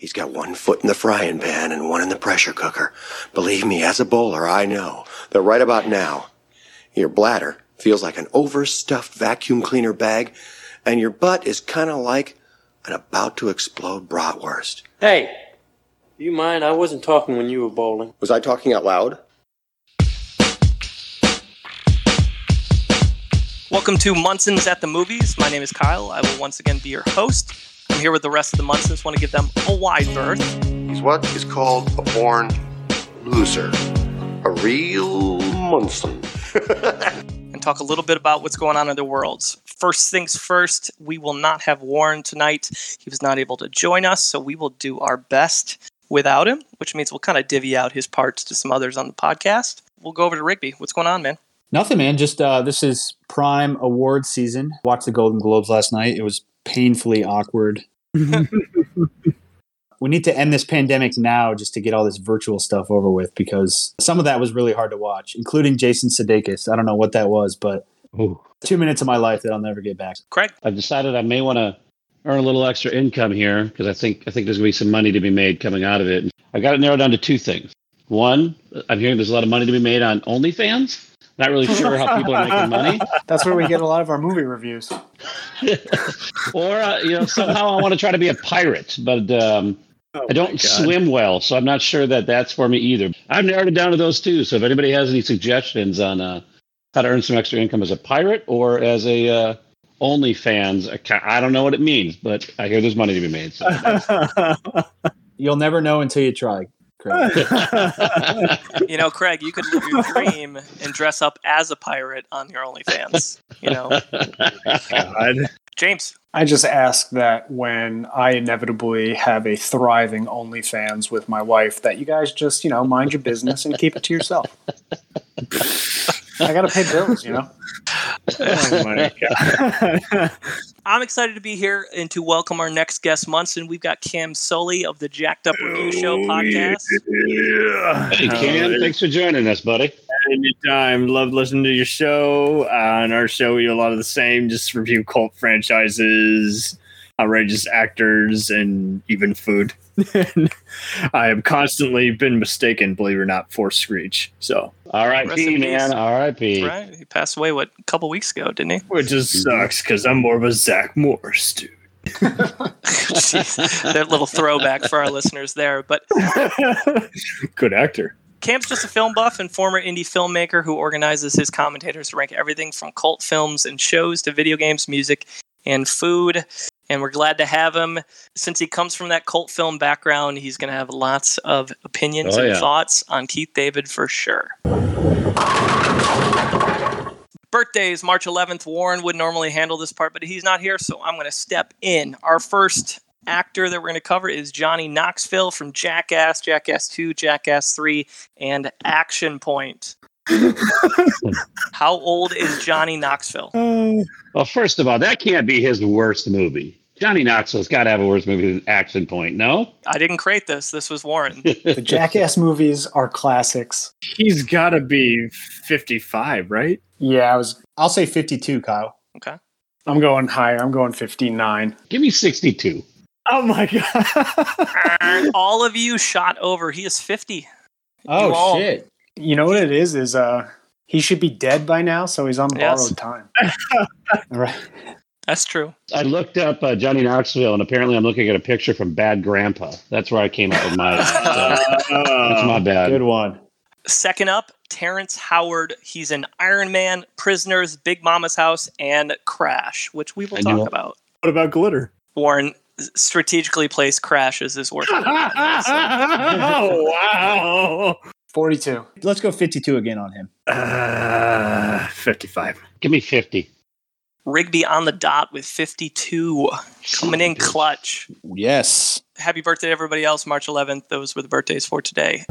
He's got one foot in the frying pan and one in the pressure cooker. Believe me, as a bowler, I know that right about now, your bladder feels like an overstuffed vacuum cleaner bag, and your butt is kind of like an about to explode bratwurst. Hey, do you mind? I wasn't talking when you were bowling. Was I talking out loud? Welcome to Munson's at the Movies. My name is Kyle. I will once again be your host. I'm here with the rest of the Munsons. Want to give them a wide berth. He's what is called a born loser. A real Munson. and talk a little bit about what's going on in the worlds. First things first, we will not have Warren tonight. He was not able to join us, so we will do our best without him, which means we'll kind of divvy out his parts to some others on the podcast. We'll go over to Rigby. What's going on, man? Nothing, man. Just uh, this is prime award season. Watched the Golden Globes last night. It was painfully awkward. Mm-hmm. we need to end this pandemic now just to get all this virtual stuff over with because some of that was really hard to watch, including Jason Sudeikis. I don't know what that was, but Ooh. two minutes of my life that I'll never get back. Craig, I've decided I may want to earn a little extra income here because I think I think there's going to be some money to be made coming out of it. I've got it narrowed down to two things. One, I'm hearing there's a lot of money to be made on OnlyFans. Not really sure how people are making money. That's where we get a lot of our movie reviews. or uh, you know, somehow I want to try to be a pirate, but um, Oh I don't swim well, so I'm not sure that that's for me either. I've narrowed it down to those two. So if anybody has any suggestions on uh, how to earn some extra income as a pirate or as a uh, OnlyFans, account, I don't know what it means, but I hear there's money to be made. So You'll never know until you try. Craig. you know, Craig, you could live your dream and dress up as a pirate on your OnlyFans. You know, God. James. I just ask that when I inevitably have a thriving OnlyFans with my wife, that you guys just, you know, mind your business and keep it to yourself. I got to pay bills, you know? Oh my god. I'm excited to be here and to welcome our next guest, Munson. We've got Cam Soley of the Jacked Up Review Show podcast. Yeah. hey, Cam, thanks for joining us, buddy. Anytime. Love listening to your show. Uh, on our show, we do a lot of the same, just review cult franchises, outrageous actors, and even food. I have constantly been mistaken, believe it or not, for Screech. So, R.I.P. Man. R.I.P. Right? He passed away, what, a couple weeks ago, didn't he? which just sucks because I'm more of a Zach Morris dude. Jeez, that little throwback for our listeners there. But Good actor. Cam's just a film buff and former indie filmmaker who organizes his commentators to rank everything from cult films and shows to video games, music, and food. And we're glad to have him. Since he comes from that cult film background, he's going to have lots of opinions Oh, and yeah. thoughts on Keith David for sure. Birthdays, March 11th. Warren would normally handle this part, but he's not here, so I'm going to step in. Our first actor that we're going to cover is Johnny Knoxville from Jackass, Jackass 2, Jackass 3, and Action Point. How old is Johnny Knoxville? Uh, well, first of all, that can't be his worst movie. Johnny Knoxville's got to have a worse movie than Action Point, no? I didn't create this. This was Warren. The Jackass movies are classics. He's got to be 55, right? Yeah, I was. I'll say 52, Kyle. Okay. I'm going higher. I'm going 59. Give me 62. Oh my god. All of you shot over. He is 50. Oh, You all- shit. You know what it is? Is uh, he should be dead by now, so he's on Yes. borrowed time. All right. That's true. I looked up uh, Johnny Knoxville, and apparently I'm looking at a picture from Bad Grandpa. That's where I came up with my. so that's my bad. Good one. Second up, Terrence Howard. He's in Iron Man, Prisoners, Big Mama's House, and Crash, which we will I talk about. What about glitter? Warren strategically placed Crash as his worst. movie. oh wow. 42. Let's go 52 again on him. Uh, 55. Give me 50. Rigby on the dot with 52. Coming in clutch. Yes. Happy birthday to everybody else, March 11th. Those were the birthdays for today.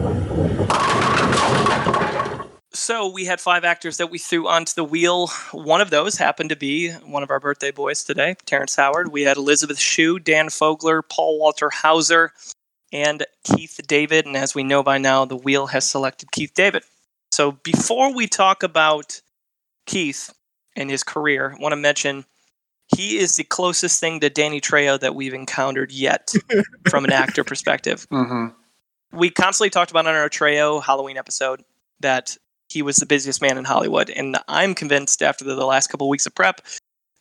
So we had five actors that we threw onto the wheel. One of those happened to be one of our birthday boys today, Terrence Howard. We had Elizabeth Shue, Dan Fogler, Paul Walter Hauser, and Keith David. And as we know by now, the wheel has selected Keith David. So before we talk about Keith and his career, I want to mention he is the closest thing to Danny Trejo that we've encountered yet from an actor perspective. hmm We constantly talked about on our Trejo Halloween episode that he was the busiest man in Hollywood, and I'm convinced after the, the last couple of weeks of prep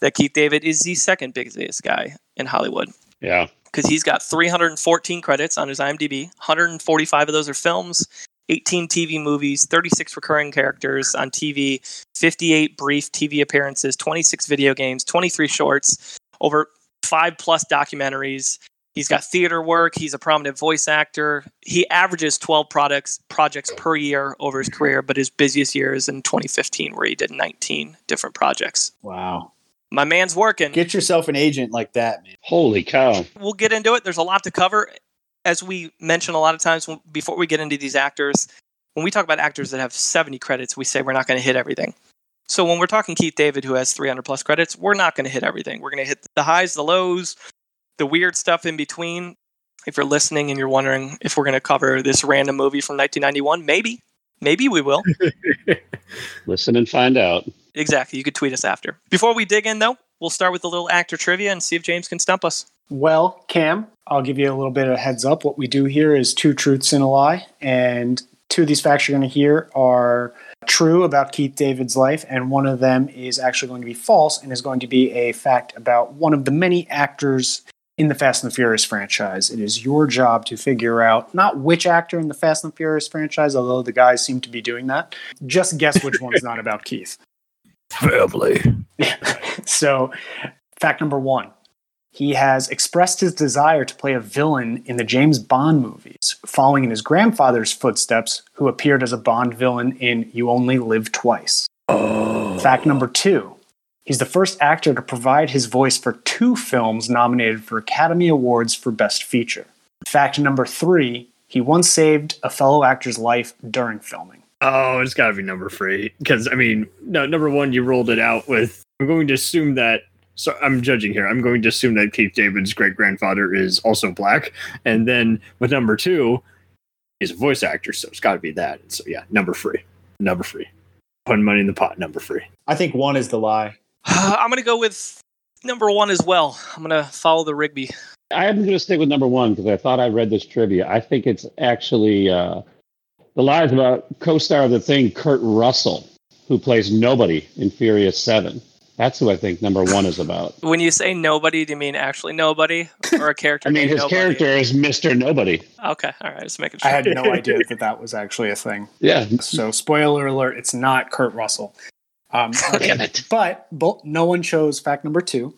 that Keith David is the second busiest guy in Hollywood Yeah. because he's got 314 credits on his IMDb. 145 of those are films, 18 TV movies, 36 recurring characters on TV, 58 brief TV appearances, 26 video games, 23 shorts, over five plus documentaries. He's got theater work. He's a prominent voice actor. He averages 12 products projects per year over his career, but his busiest year is in 2015, where he did 19 different projects. Wow. My man's working. Get yourself an agent like that, man. Holy cow. we'll get into it. There's a lot to cover. As we mention a lot of times when- before we get into these actors, when we talk about actors that have 70 credits, we say we're not going to hit everything. So when we're talking Keith David, who has 300 plus credits, we're not going to hit everything. We're going to hit the highs, the lows, the weird stuff in between. If you're listening and you're wondering if we're going to cover this random movie from 1991, maybe, maybe we will. Listen and find out. exactly. You could tweet us after. Before we dig in, though, we'll start with a little actor trivia and see if James can stump us. Well, Cam, I'll give you a little bit of a heads up. What we do here is two truths and a lie, and two of these facts you're going to hear are true about Keith David's life, and one of them is actually going to be false and is going to be a fact about one of the many actors in the Fast and the Furious franchise. It is your job to figure out not which actor in the Fast and the Furious franchise, although the guys seem to be doing that. Just guess which one's not about Keith. Family. so, fact number one he has expressed his desire to play a villain in the James Bond movies, following in his grandfather's footsteps, who appeared as a Bond villain in You Only Live Twice. Oh. Fact number two he's the first actor to provide his voice for two films nominated for Academy Awards for Best Feature. Fact number three he once saved a fellow actor's life during filming. Oh, it's got to be number three. Because, I mean, no, number one, you rolled it out with. I'm going to assume that. So I'm judging here. I'm going to assume that Keith David's great grandfather is also black. And then with number two, he's a voice actor. So it's got to be that. So, yeah, number three. Number three. Putting money in the pot, number three. I think one is the lie. I'm going to go with number one as well. I'm going to follow the Rigby. I'm going to stick with number one because I thought I read this trivia. I think it's actually uh, the lies about co-star of the thing, Kurt Russell, who plays nobody in Furious Seven. That's who I think number one is about. When you say nobody, do you mean actually nobody or a character? I mean, his nobody? character is Mister Nobody. Okay, all right, just making sure. I had no idea that that was actually a thing. Yeah, So, spoiler alert, it's not Kurt Russell. Um, Damn it. But bo- no one chose fact number two.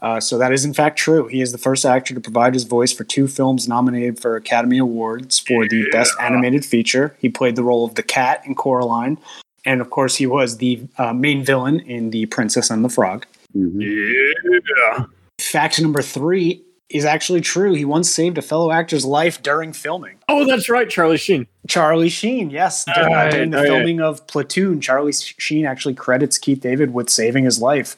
Uh, so, that is in fact true. He is the first actor to provide his voice for two films nominated for Academy Awards for the Best Animated Feature. He played the role of the cat in Coraline. And of course, he was the uh, main villain in The Princess and the Frog. Mhm. Yeah. Fact number three is actually true. He once saved a fellow actor's life during filming. Oh, that's right, Charlie Sheen. Charlie Sheen, yes. Dur- Right, during the yeah. filming of Platoon, Charlie Sheen actually credits Keith David with saving his life.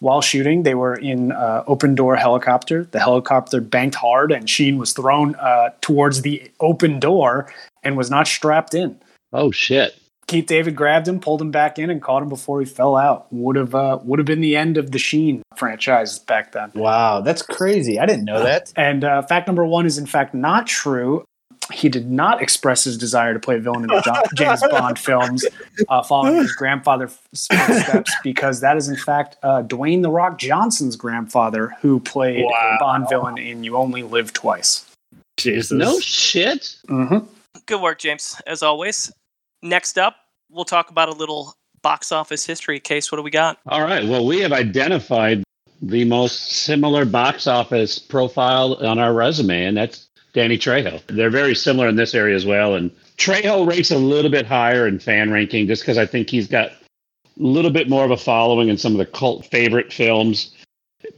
While shooting, they were in uh, open door helicopter. The helicopter banked hard, and Sheen was thrown uh, towards the open door and was not strapped in. Oh shit! Keith David grabbed him, pulled him back in, and caught him before he fell out. Would have uh, would have been the end of the Sheen franchise back then. Wow, that's crazy. I didn't know that. And uh, fact number one is in fact not true. He did not express his desire to play a villain in the Jo- James Bond films, uh, following his grandfather's footsteps, because that is in fact uh, Dwayne the Rock Johnson's grandfather, who played Wow. a Bond villain in You Only Live Twice. Jesus. No shit. hmm Good work, James, as always. Next up, we'll talk about a little box office history case. What do we got? All right. Well, we have identified the most similar box office profile on our resume, and that's Danny Trejo. They're very similar in this area as well. And Trejo ranks a little bit higher in fan ranking just because I think he's got a little bit more of a following in some of the cult favorite films.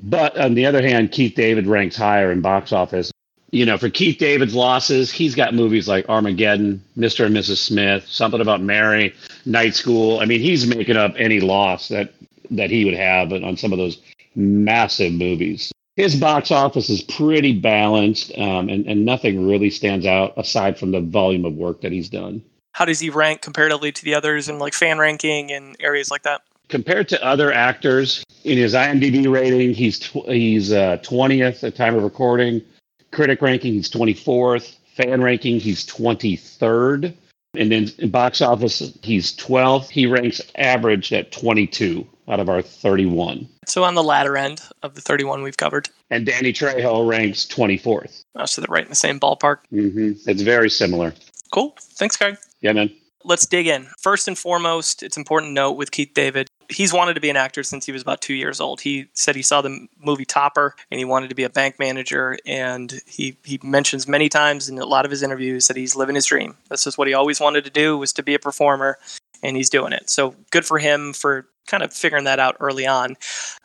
But on the other hand, Keith David ranks higher in box office. You know, for Keith David's losses, he's got movies like Armageddon, Mr. and Mrs. Smith, Something About Mary, Night School. I mean, he's making up any loss that that he would have on some of those massive movies. His box office is pretty balanced, um, and, and nothing really stands out aside from the volume of work that he's done. How does he rank comparatively to the others in like fan ranking and areas like that? compared to other actors in his IMDb rating, he's tw- he's uh, 20th at time of recording. Critic ranking, he's 24th. Fan ranking, he's 23rd. And then in box office, he's 12th. He ranks average at 22 out of our 31. So on the latter end of the 31 we've covered. And Danny Trejo ranks 24th. Oh, so they're right in the same ballpark. hmm It's very similar. Cool. Thanks, Craig. Yeah, man. Let's dig in. First and foremost, it's important to note with Keith David, he's wanted to be an actor since he was about two years old. He said he saw the movie Topper and he wanted to be a bank manager. And he, he mentions many times in a lot of his interviews that he's living his dream. This is what he always wanted to do was to be a performer, and he's doing it. So good for him for kind of figuring that out early on.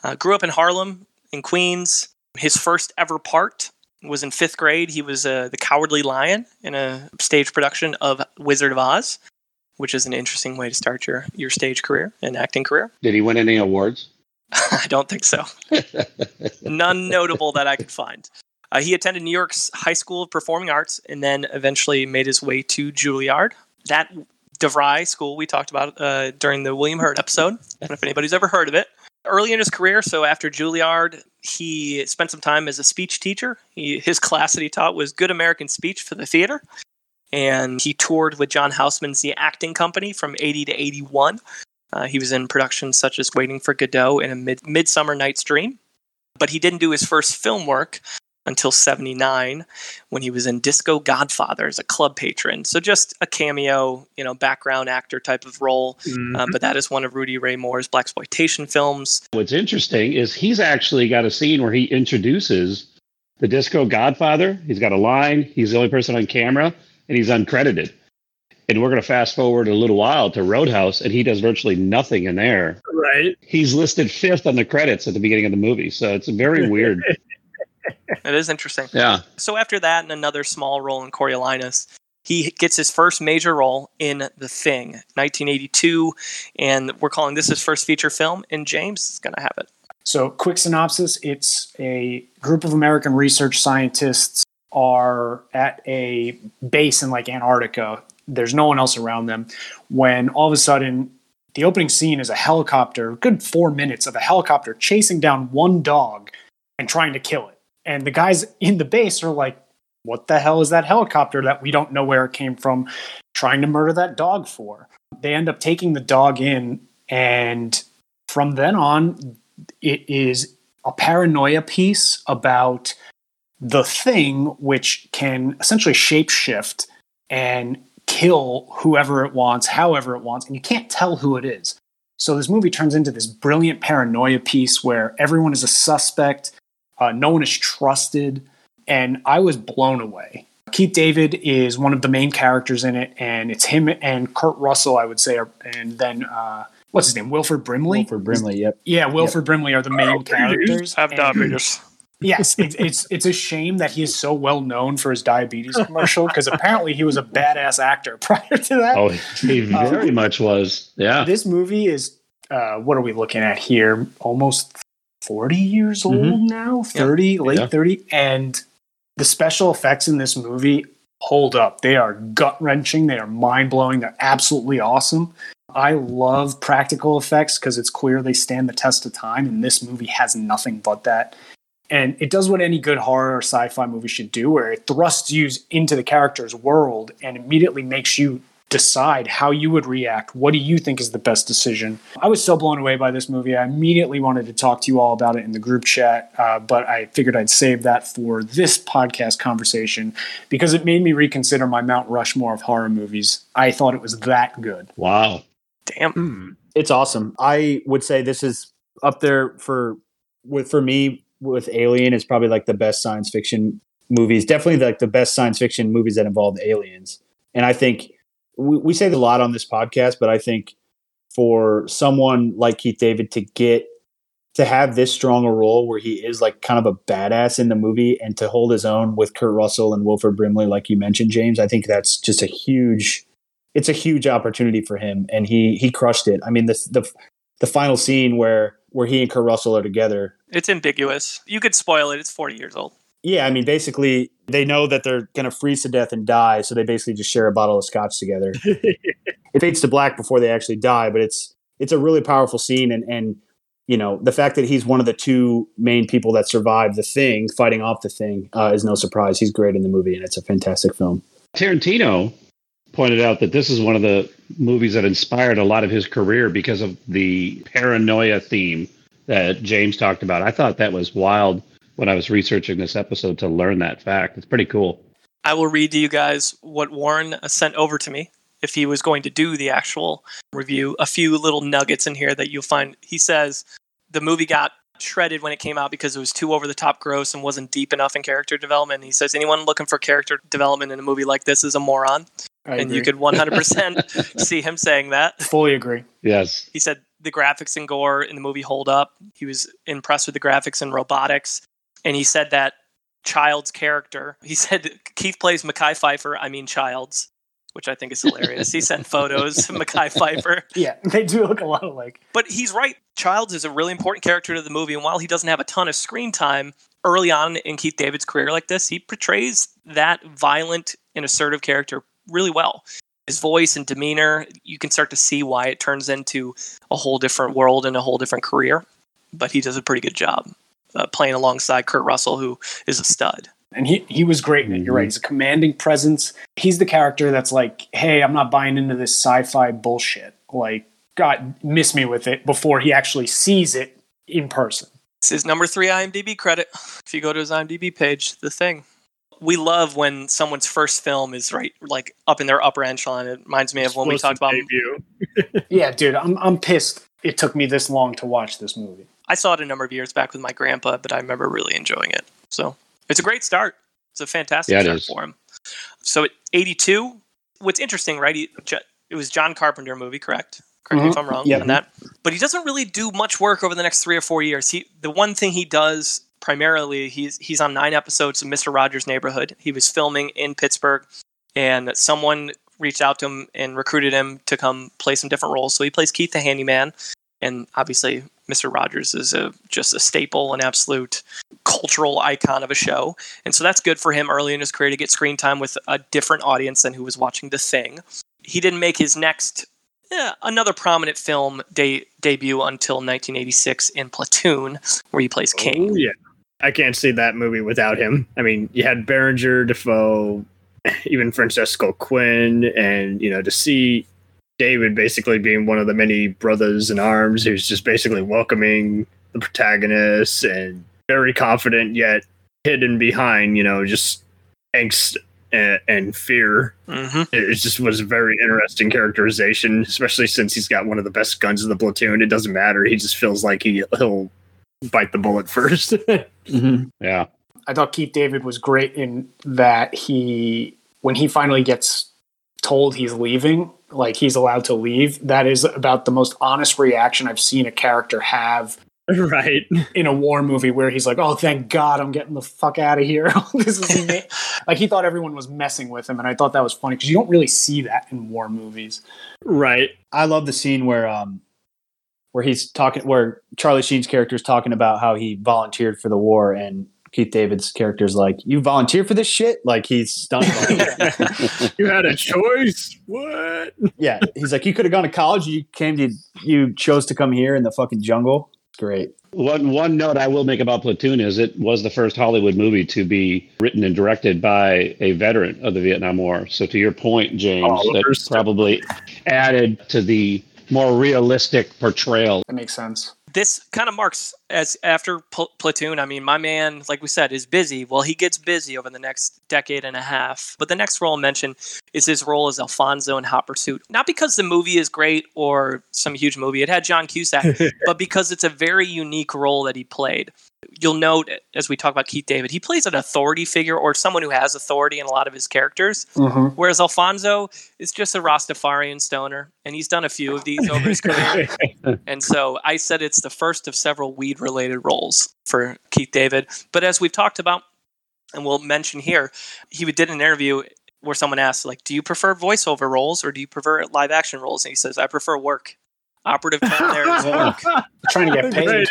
Uh, grew up in Harlem, in Queens. His first ever part was in fifth grade. He was uh, the Cowardly Lion in a stage production of Wizard of Oz, which is an interesting way to start your your stage career and acting career. Did he win any awards? I don't think so. None notable that I could find. Uh, he attended New York's High School of Performing Arts and then eventually made his way to Juilliard. That DeVry school we talked about uh, during the William Hurt episode. if anybody's ever heard of it. Early in his career, so after Juilliard, he spent some time as a speech teacher. He, his class that he taught was Good American Speech for the theater. And he toured with John Houseman's The Acting Company from 80 to 81. Uh, he was in productions such as Waiting for Godot and A Mid- Midsummer Night's Dream. But he didn't do his first film work until 79 when he was in Disco Godfather as a club patron. So just a cameo, you know, background actor type of role. Uh, but that is one of Rudy Ray Moore's black exploitation films. What's interesting is he's actually got a scene where he introduces the Disco Godfather. He's got a line. He's the only person on camera, and he's uncredited. And we're going to fast forward a little while to Roadhouse, and he does virtually nothing in there. Right. He's listed fifth on the credits at the beginning of the movie, so it's very weird. It is interesting. Yeah, So after that, and another small role in Coriolanus, he gets his first major role in The Thing, 1982, and we're calling this his first feature film. And James is going to have it. So, quick synopsis it's a group of American research scientists are at a base in like Antarctica. There's no one else around them when all of a sudden the opening scene is a helicopter, good four minutes of a helicopter chasing down one dog and trying to kill it. And the guys in the base are like, what the hell is that helicopter that we don't know where it came from trying to murder that dog for? They end up taking the dog in, and from then on, it is a paranoia piece about the thing which can essentially shapeshift and kill whoever it wants, however it wants, and you can't tell who it is. So this movie turns into this brilliant paranoia piece where everyone is a suspect, uh, no one is trusted, and I was blown away. Keith David is one of the main characters in it, and it's him and Kurt Russell, I would say, are, and then uh, what's his name, Wilford Brimley. Wilford Brimley, yep. Yeah, Wilford Brimley are the main characters. Have and- diabetes. Yes, it's, it's it's a shame that he is so well known for his diabetes commercial because apparently he was a badass actor prior to that. oh, he very much was. Yeah, This movie is uh, what are we looking at here? Almost forty years old Mhm. now, thirty, late Yeah. thirty, and the special effects in this movie hold up. They are gut wrenching. They are mind blowing. They're absolutely awesome. I love practical effects because it's clear they stand the test of time, and this movie has nothing but that. And it does what any good horror or sci fi movie should do, where it thrusts you into the character's world and immediately makes you decide how you would react. What do you think is the best decision? I was so blown away by this movie. I immediately wanted to talk to you all about it in the group chat, uh, but I figured I'd save that for this podcast conversation because it made me reconsider my Mount Rushmore of horror movies. I thought it was that good. wow. Damn. It's awesome. I would say this is up there for with for me with Alien is probably like the best science fiction movies. Definitely like the best science fiction movies that involve aliens. And I think we, we say a lot on this podcast, but I think for someone like Keith David to get to have this strong a role where he is like kind of a badass in the movie and to hold his own with Kurt Russell and Wilford Brimley, like you mentioned, James, I think that's just a huge it's a huge opportunity for him and he he crushed it. I mean the the the final scene where where he and Kurt Russell are together. It's ambiguous. You could spoil it. It's 40 years old. Yeah, I mean basically they know that they're going to freeze to death and die, so they basically just share a bottle of scotch together. it fades to black before they actually die, but it's it's a really powerful scene, and and you know the fact that he's one of the two main people that survived the thing, fighting off the thing, uh, is no surprise. He's great in the movie, and it's a fantastic film. Tarantino pointed out that this is one of the movies that inspired a lot of his career because of the paranoia theme that James talked about. I thought that was wild when I was researching this episode to learn that fact. It's pretty cool. I will read to you guys what Warren sent over to me if he was going to do the actual review. A few little nuggets in here that you'll find. He says the movie got shredded when it came out because it was too over the top gross and wasn't deep enough in character development. He says anyone looking for character development in a movie like this is a moron. I and you could 100% see him saying that. fully agree. Yes. He said the graphics and gore in the movie hold up. He was impressed with the graphics and robotics. And he said that Child's character, he said Keith plays Mekhi Phifer, I mean Childs, which I think is hilarious. he sent photos of Mekhi Phifer. Yeah, they do look a lot alike. But he's right. Childs is a really important character to the movie. And while he doesn't have a ton of screen time early on in Keith David's career like this, he portrays that violent and assertive character really well. His voice and demeanor, you can start to see why it turns into a whole different world and a whole different career. But he does a pretty good job uh, playing alongside Kurt Russell, who is a stud. And he, he was great in it. You're right. He's a commanding presence. He's the character that's like, hey, I'm not buying into this sci fi bullshit. Like, God, miss me with it before he actually sees it in person. It's his number three IMDb credit. If you go to his IMDb page, the thing. We love when someone's first film is right, like up in their upper echelon. It reminds me of when we talked about. debut. Yeah, dude, I'm, I'm pissed it took me this long to watch this movie. I saw it a number of years back with my grandpa, but I remember really enjoying it. So it's a great start. It's a fantastic Yeah, it start is. for him. So at 82, what's interesting, right? He, it was John Carpenter movie, correct? Correct me if mm-hmm. I'm wrong Yep. on that. But he doesn't really do much work over the next three or four years. He the one thing he does primarily he's he's on nine episodes of Mr. Rogers' Neighborhood. He was filming in Pittsburgh, and someone reached out to him and recruited him to come play some different roles. So he plays Keith the handyman, and obviously Mr. Rogers is a just a staple, an absolute cultural icon of a show. And so that's good for him early in his career to get screen time with a different audience than who was watching The Thing. He didn't make his next eh, another prominent film de- debut until 1986 in Platoon, where he plays King. Oh, yeah. I can't see that movie without him. I mean, you had Berenger, Dafoe, even Francesco Quinn, and you know to see David basically being one of the many brothers in arms who's just basically welcoming the protagonist and very confident yet hidden behind you know just angst and, and fear. hmm It just was a very interesting characterization, especially since he's got one of the best guns in the platoon. It doesn't matter; he just feels like he he'll bite the bullet first. Mm-hmm. Yeah. I thought Keith David was great in that he, when he finally gets told he's leaving, like he's allowed to leave, that is about the most honest reaction I've seen a character have right. in a war movie where he's like, "Oh, thank God, I'm getting the fuck out of here." this is ama-" like he thought everyone was messing with him, and I thought that was funny because you don't really see that in war movies. Right. I love the scene where um where he's talking where Charlie Sheen's character is talking about how he volunteered for the war and Keith David's character is like, "You volunteered for this shit?" Like he's stunned. you had a choice. What? yeah, he's like, "You could have gone to college. You came to, you chose to come here in the fucking jungle." Great. One one note I will make about Platoon is it was the first Hollywood movie to be written and directed by a veteran of the Vietnam War. So to your point, James, Oliver's- that probably added to the more realistic portrayal. That makes sense. this kind of marks as after Pl- platoon i mean my man like we said is busy. Well he gets busy over the next decade and a half. But the next role i'll mention is his role as alfonso in hot pursuit. Not because the movie is great or some huge movie. It had john cusack but because it's a very unique role that he played you'll note as we talk about keith david he plays an authority figure or someone who has authority in a lot of his characters Mm-hmm. whereas alfonso is just a rastafarian stoner and he's done a few of these over his career and so I said it's the first of several weed related roles for Keith David. But as we've talked about, and we'll mention here, he did an interview where someone asked, like, do you prefer voiceover roles or do you prefer live action roles? And he says, I prefer work. Operative term there is work, Trying to get paid.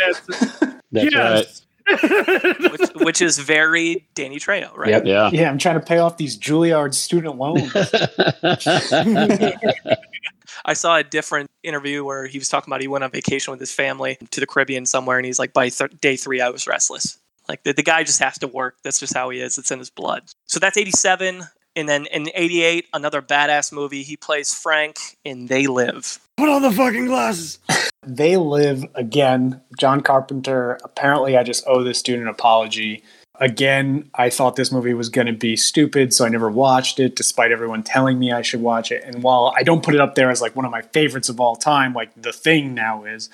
Great answer. That's Yes. which, which is very Danny Trejo, right? Yep. Yeah. Yeah, I'm trying to pay off these Juilliard student loans. I saw a different interview where he was talking about he went on vacation with his family to the Caribbean somewhere, and he's like, by th- day three, I was restless. Like the, the guy just has to work. That's just how he is. It's in his blood. So that's 87. And then in 88, another badass movie. He plays Frank in They Live. Put on the fucking glasses. They live again. John Carpenter. Apparently, I just owe this dude an apology. Again, I thought this movie was going to be stupid, so I never watched it, despite everyone telling me I should watch it. And while I don't put it up there as like one of my favorites of all time, like The Thing now is,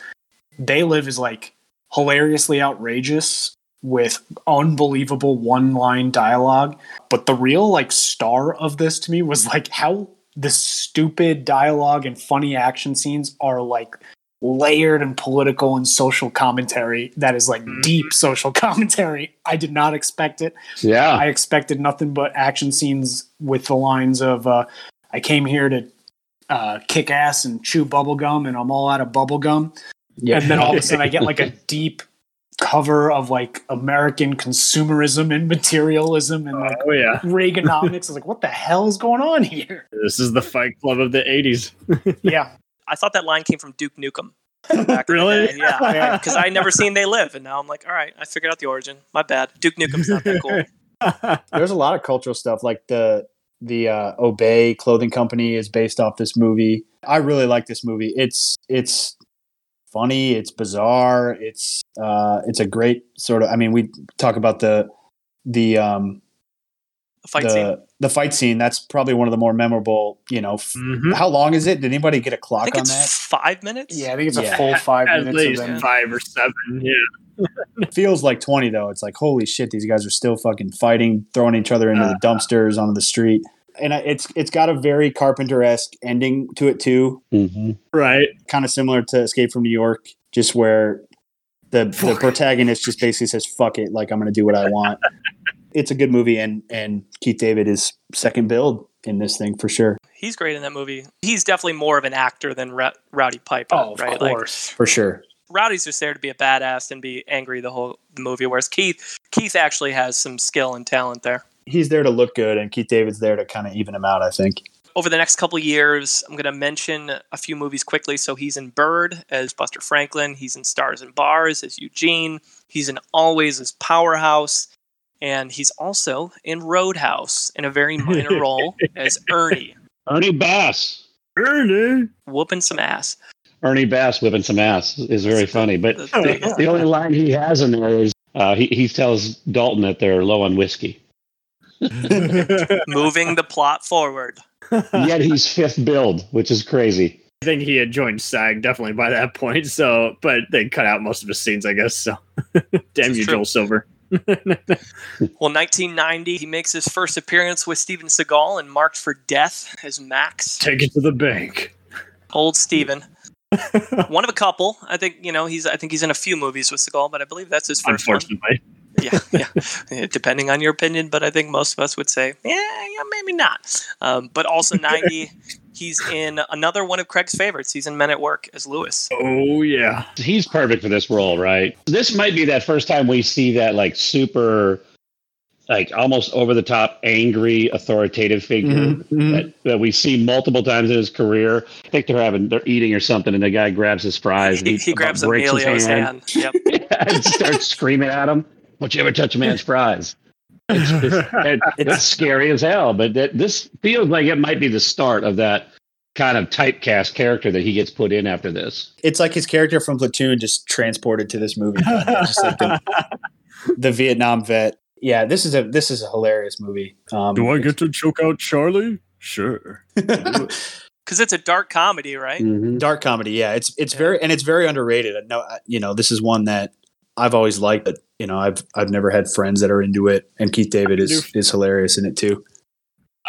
They Live is like hilariously outrageous with unbelievable one line dialogue. But the real like star of this to me was like how the stupid dialogue and funny action scenes are like layered and political and social commentary that is like deep social commentary. I did not expect it. Yeah. I expected nothing but action scenes with the lines of uh, I came here to uh, kick ass and chew bubble gum and I'm all out of bubble gum. Yeah. And then all of a sudden I get like a deep cover of like American consumerism and materialism and like Oh yeah, Reaganomics. I was like, what the hell is going on here? this is the Fight Club of the '80s. Yeah. I thought that line came from Duke Nukem. Back Really? Yeah, because I never seen They Live, and now I'm like, all right, I figured out the origin. My bad. Duke Nukem's not that cool. There's a lot of cultural stuff like the the uh, Obey clothing company is based off this movie. I really like this movie. It's it's funny, it's bizarre, it's uh, it's a great sort of. I mean, we talk about the the um The fight the scene. the fight scene. That's probably one of the more memorable. You know, f- Mhm. how long is it? Did anybody get a clock think on it's that? five minutes. Yeah, I think it's a full five At minutes least of five or seven. Yeah. It feels like 20 though. It's like holy shit, these guys are still fucking fighting, throwing each other into the Uh. dumpsters onto the street. And it's it's got a very Carpenter esque ending to it too, hmm Right. kind of similar to Escape from New York, just where the the protagonist just basically says "fuck it," like I'm going to do what I want. it's a good movie, and and Keith David is second billed in this thing for sure, He's great in that movie. He's definitely more of an actor than Ra- Roddy Piper. Oh, of right? Like, course. for sure. Roddy's just there to be a badass and be angry the whole movie, whereas Keith Keith actually has some skill and talent there. He's there to look good, and Keith David's there to kind of even him out. I think. Over the next couple years, I'm going to mention a few movies quickly. So he's in Bird as Buster Franklin. He's in Stars and Bars as Eugene. He's in Always as Powerhouse. And he's also in Roadhouse in a very minor role as Ernie, Ernie Bass. Ernie. whooping some ass. Ernie Bass whipping some ass is very funny. But The- the, the only line he has in there is uh, he, he tells Dalton that they're low on whiskey. moving the plot forward. Yet he's fifth billed, which is crazy. I think he had joined SAG definitely by that point. So, but they cut out most of his scenes, I guess. So, damn you, true. Joel Silver. Well, 1990, he makes his first appearance with Steven Seagal in Marked for Death as Max. Take it to the bank. Old Steven. one of a couple. I think you know he's. I think he's in a few movies with Seagal, but I believe that's his first one. Unfortunately, Yeah, yeah. Yeah, Depending on your opinion, but I think most of us would say, yeah, yeah, maybe not. Um, but also 90, he's in another one of Craig's favorites. He's in Men at Work as Lewis. oh yeah, He's perfect for this role, right? This might be that first time we see that like super, like almost over the top, angry, authoritative figure Mm-hmm. that, that we see multiple times in his career. I think they're having they're eating or something, and the guy grabs his fries. and He, he about grabs breaks his Emilio's hand. Yep. and starts screaming at him. Don't you ever touch a man's fries? It's, it's, it- it's scary as hell, but that, this feels like it might be the start of that kind of typecast character that he gets put in after this. It's like his character from Platoon just transported to this movie. just like the, the Vietnam vet. Yeah, this is a this is a hilarious movie. Um, Do I get to choke out Charlie? Sure. Because it's a dark comedy, right? Mhm. dark comedy? Yeah, it's it's very and it's very underrated. I know you know this is one that I've always liked, but you know I've I've never had friends that are into it, and Keith David is is hilarious in it too.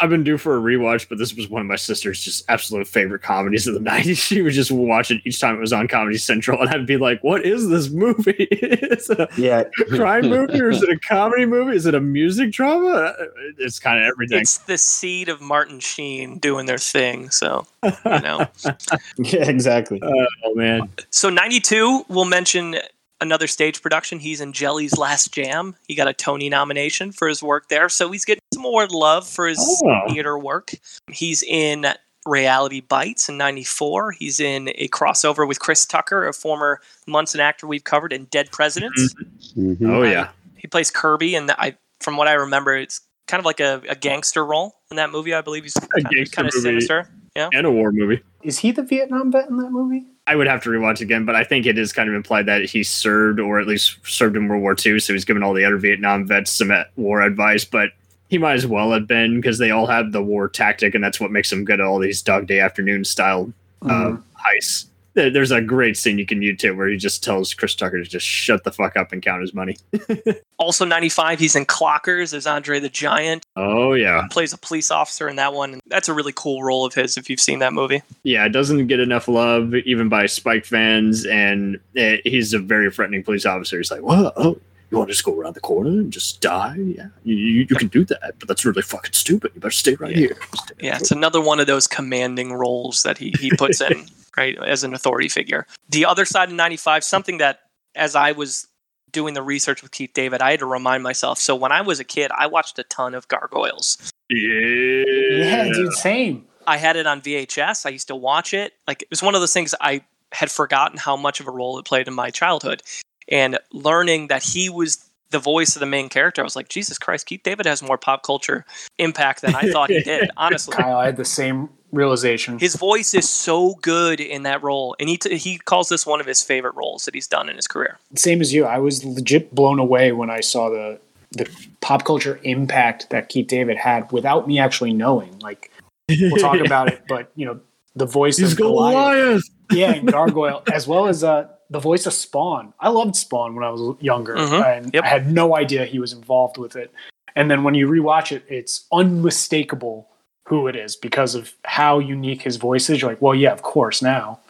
I've been due for a rewatch, but this was one of my sister's just absolute favorite comedies of the 90s. She would just watch it each time it was on Comedy Central, and I'd be like, What is this movie? is it a Yeah, crime movie or is it a comedy movie? Is it a music drama? It's kind of everything. It's the seed of Martin Sheen doing their thing. So, you know. yeah, exactly. oh, man. So 92, we'll mention another stage production. He's in Jelly's Last Jam. He got a Tony nomination for his work there. So he's getting some more love for his Oh. theater work. He's in Reality Bites in 94. He's in a crossover with Chris Tucker, a former Munson actor we've covered in Dead Presidents. Mhm. Oh yeah. He plays Kirby, and I, from what I remember, it's kind of like a, a gangster role in that movie. I believe he's kind, kind of movie. sinister. Yeah. And a war movie. Is he the Vietnam vet in that movie? I would have to rewatch again, but I think it is kind of implied that he served, or at least served in World War II, so he's given all the other Vietnam vets some war advice. But he might as well have been because they all have the war tactic, and that's what makes them good at all these Dog Day Afternoon style uh, Mhm. heists. There- There's a great scene you can YouTube where he just tells Chris Tucker to just shut the fuck up and count his money. Also, 95, he's in Clockers as Andre the Giant. Oh yeah, Plays a police officer in that one. And that's a really cool role of his if you've seen that movie. yeah. It doesn't get enough love even by Spike fans, and eh, he's a very threatening police officer. He's like, whoa, Oh, you want to just go around the corner and just die? Yeah, you, you, you can do that, but that's really fucking stupid. You better stay right Yeah. here." Stay Yeah, right it's another one of those commanding roles that he, he puts in, right, as an authority figure. The other side of 95, something that as I was doing the research with Keith David, I had to remind myself. So when I was a kid, I watched a ton of Gargoyles. Yeah, Yeah, dude, same. I had it on VHS. I used to watch it. Like it was one of those things I had forgotten how much of a role it played in my childhood. And learning that he was the voice of the main character, I was like, Jesus Christ, Keith David has more pop culture impact than I thought he did, honestly. Kyle, I had the same realization. His voice is so good in that role, and he t- he calls this one of his favorite roles that he's done in his career. Same as you. I was legit blown away when I saw the the pop culture impact that Keith David had without me actually knowing. Like we'll talk about it, but you know, the voice He's of Goliath. Goliath. yeah, and Gargoyle, as well as uh, the voice of Spawn. I loved Spawn when I was younger, Mhm. and Yep. I had no idea he was involved with it. And then when you rewatch it, it's unmistakable who it is because of how unique his voice is. You're like, well, yeah, of course now.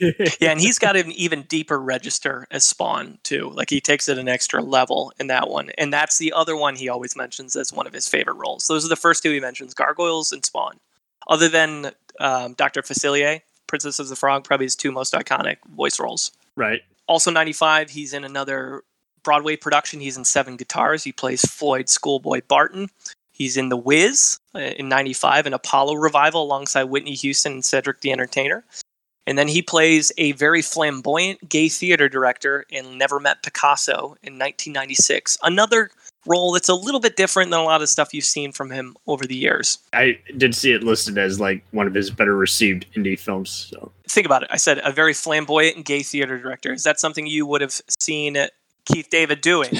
Yeah, and he's got an even deeper register as Spawn too. Like he takes it an extra level in that one, and that's the other one he always mentions as one of his favorite roles. Those are the first two he mentions: Gargoyles and Spawn. Other than um, Doctor Facilier, Princess of the Frog, probably his two most iconic voice roles. Right. Also, 95, he's in another Broadway production. He's in Seven Guitars. He plays Floyd Schoolboy Barton. He's in The Wiz uh, in 95, an Apollo revival alongside Whitney Houston and Cedric the Entertainer. And then he plays a very flamboyant gay theater director in Never Met Picasso in 1996. Another role that's a little bit different than a lot of stuff you've seen from him over the years. I did see it listed as like one of his better received indie films. So Think about it. I said a very flamboyant and gay theater director. Is that something you would have seen Keith David doing?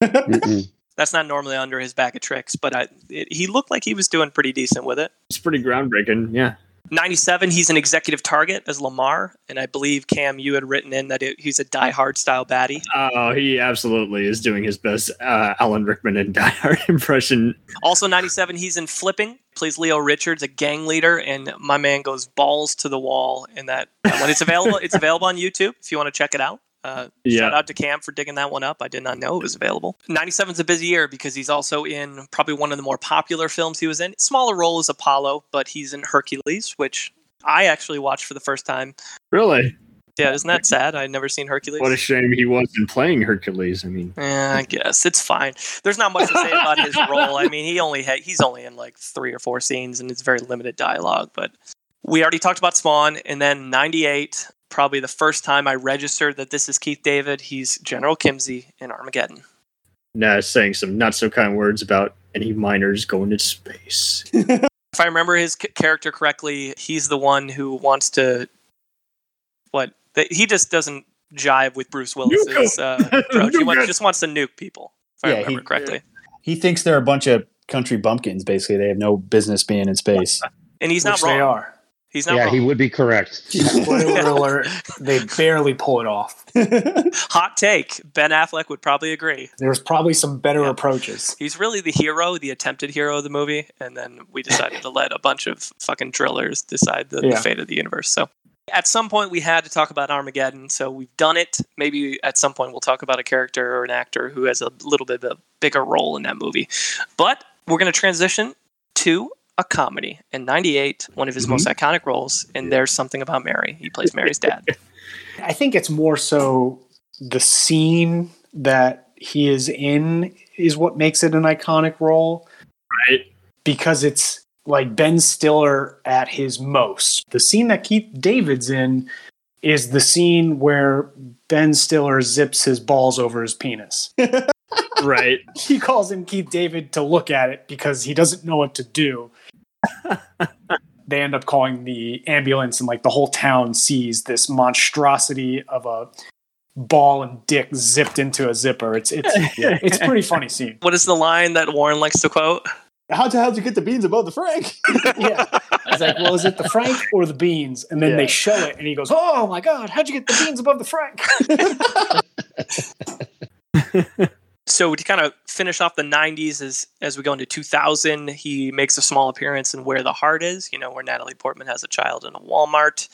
That's not normally under his bag of tricks, but I, it, he looked like he was doing pretty decent with it. it's pretty groundbreaking. Yeah. 97, he's an executive target as Lamar, and I believe Cam, you had written in that it, he's a Die Hard style baddie. Oh, he absolutely is doing his best uh, Alan Rickman and Die Hard impression. Also, 97, he's in Flipping, plays Leo Richards, a gang leader, and my man goes balls to the wall in that. that one. It's available. It's available on YouTube if you want to check it out. Uh, Yeah. Shout out to Cam for digging that one up. I did not know it was available. 97 is a busy year because he's also in probably one of the more popular films he was in. Smaller role as Apollo, but he's in Hercules, which I actually watched for the first time. Really? Yeah, isn't that sad? I'd never seen Hercules. What a shame he wasn't playing Hercules. I mean, Yeah, I guess it's fine. There's not much to say about his role. I mean, he only had he's only in like three or four scenes, and it's very limited dialogue. But we already talked about Spawn, and then '98, probably the first time I registered that this is Keith David. He's General Kimsey in Armageddon. nah, saying some not so kind words about any miners going to space. If I remember his c- character correctly, he's the one who wants to what that he just doesn't jive with Bruce Willis's uh, approach. He wants, just wants to nuke people. If I remember he- correctly. He thinks they're a bunch of country bumpkins. Basically, they have no business being in space. And he's which not they are. He's not yeah, wrong. he would be correct. Spoiler alert, they barely pull it off. Hot take. Ben Affleck would probably agree. There's probably some better Yeah. approaches. He's really the hero, the attempted hero of the movie, and then we decided to let a bunch of fucking drillers decide the, the fate of the universe. So at some point we had to talk about Armageddon, so we've done it. Maybe at some point we'll talk about a character or an actor who has a little bit of a bigger role in that movie. But we're going to transition to a comedy. In 98, one of his most mm-hmm. iconic roles, and there's something about Mary. He plays Mary's dad. I think it's more so the scene that he is in is what makes it an iconic role Right. because it's like Ben Stiller at his most. The scene that Keith David's in is the scene where Ben Stiller zips his balls over his penis. right. he calls him Keith David to look at it because he doesn't know what to do. They end up calling the ambulance, and like the whole town sees this monstrosity of a ball and dick zipped into a zipper. It's it's it's a pretty funny scene. What is the line that Warren likes to quote? How the hell did you get the beans above the Frank? Yeah, it's like, well, is it the Frank or the beans? And then Yeah. they show it, and he goes, "Oh my god, how'd you get the beans above the Frank?" So to kind of finish off the 90s as as we go into 2000, he makes a small appearance in Where the Heart Is, you know, where Natalie Portman has a child in a Walmart.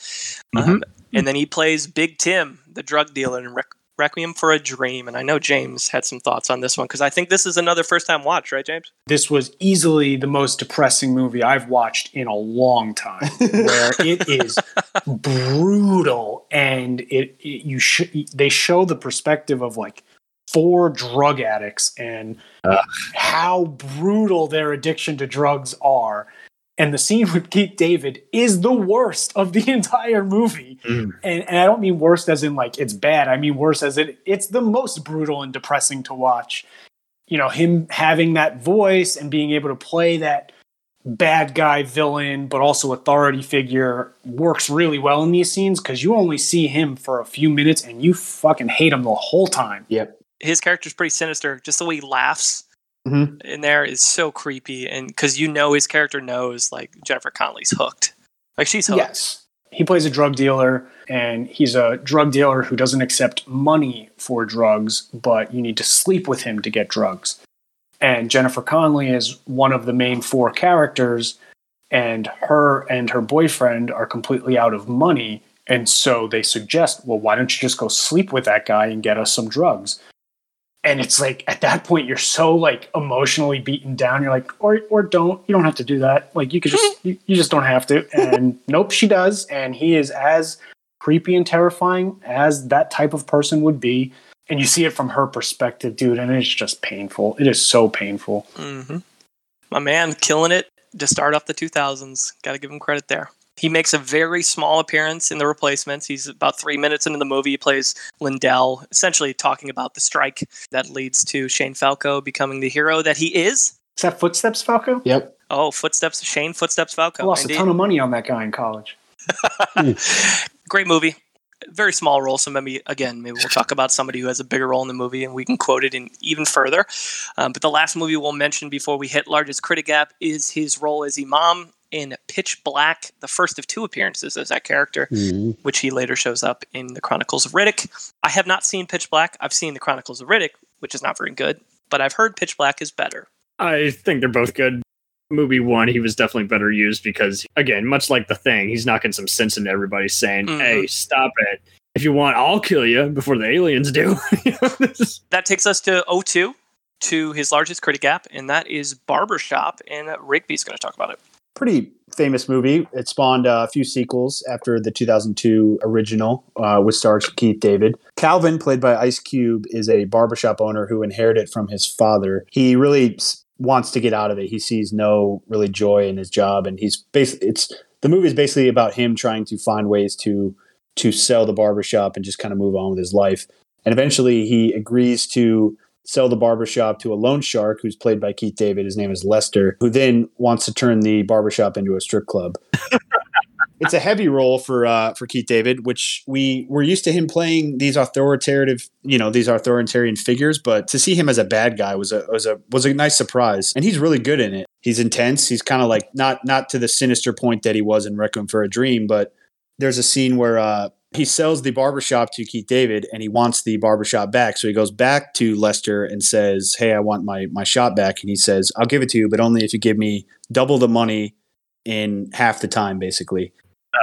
Um, and then he plays Big Tim, the drug dealer in Req- Requiem for a Dream. And I know James had some thoughts on this one because I think this is another first time watch, right, James? this was easily the most depressing movie I've watched in a long time, where it is brutal and it, it you sh- they show the perspective of like four drug addicts and how brutal their addiction to drugs are. And the scene with Keith David is the worst of the entire movie. Mm. And, and I don't mean worst as in like it's bad. I mean worse as in it's the most brutal and depressing to watch you know him having that voice and being able to play that bad guy villain but also authority figure works really well in these scenes because you only see him for a few minutes and you fucking hate him the whole time yep. His character's pretty sinister. Just the way he laughs Mhm. in there is so creepy. And because you know his character knows, like, Jennifer Connelly's hooked. Like, she's hooked. yes he plays a drug dealer and he's a drug dealer who doesn't accept money for drugs but you need to sleep with him to get drugs and jennifer connelly is one of the main four characters and her and her boyfriend are completely out of money and so they suggest well why don't you just go sleep with that guy and get us some drugs and it's like at that point you're so like emotionally beaten down. You're like or or don't. You don't have to do that. Like you could just you, you just don't have to. And nope she does. And he is as creepy and terrifying as that type of person would be. And you see it from her perspective dude and it's just painful. It is so painful. Mm-hmm. My man, killing it to start off the 2000s. Got to give him credit there. He makes a very small appearance in the replacements. He's about three minutes into the movie. He plays Lindell, essentially talking about the strike that leads to Shane Falco becoming the hero that he is. is that footsteps falco Yep. Oh, footsteps, Shane Footsteps i Falco. lost indeed. a ton of money on that guy in college Great movie. Very small role, so maybe again, maybe we'll talk about somebody who has a bigger role in the movie, and we can quote it in even further. Um, but the last movie we'll mention before we hit largest critic gap is his role as Imam in Pitch Black, the first of two appearances as that character, Mhm. which he later shows up in the Chronicles of Riddick. I have not seen Pitch Black. I've seen the Chronicles of Riddick, which is not very good, but I've heard Pitch Black is better. I think they're both good. Movie one, he was definitely better used because, again, much like the thing, he's knocking some sense into everybody, saying, Mhm. "Hey, stop it! If you want, I'll kill you before the aliens do." You know, is- That takes us to 02, to his largest critic gap, and that is Barbershop, and Rigby's going to talk about it. Pretty famous movie. It spawned uh, a few sequels after the 2002 original, uh, which stars Keith David. Calvin, played by Ice Cube, is a barbershop owner who inherited from his father. He really wants to get out of it. He sees no really joy in his job, and he's basically it's the movie is basically about him trying to find ways to to sell the barbershop and just kind of move on with his life. And eventually, he agrees to sell the barbershop to a loan shark who's played by Keith David. His name is Lester, who then wants to turn the barbershop into a strip club. it's a heavy role for uh, for Keith David, which we we're used to him playing these authoritative, you know, these authoritarian figures. But to see him as a bad guy was a was a was a nice surprise, and he's really good in it. He's intense. He's kind of like not not to the sinister point that he was in Requiem for a Dream, but there's a scene where uh, he sells the barbershop to Keith David and he wants the barbershop back. So he goes back to Lester and says, Hey, I want my, my shop back. And he says, I'll give it to you, but only if you give me double the money in half the time, basically.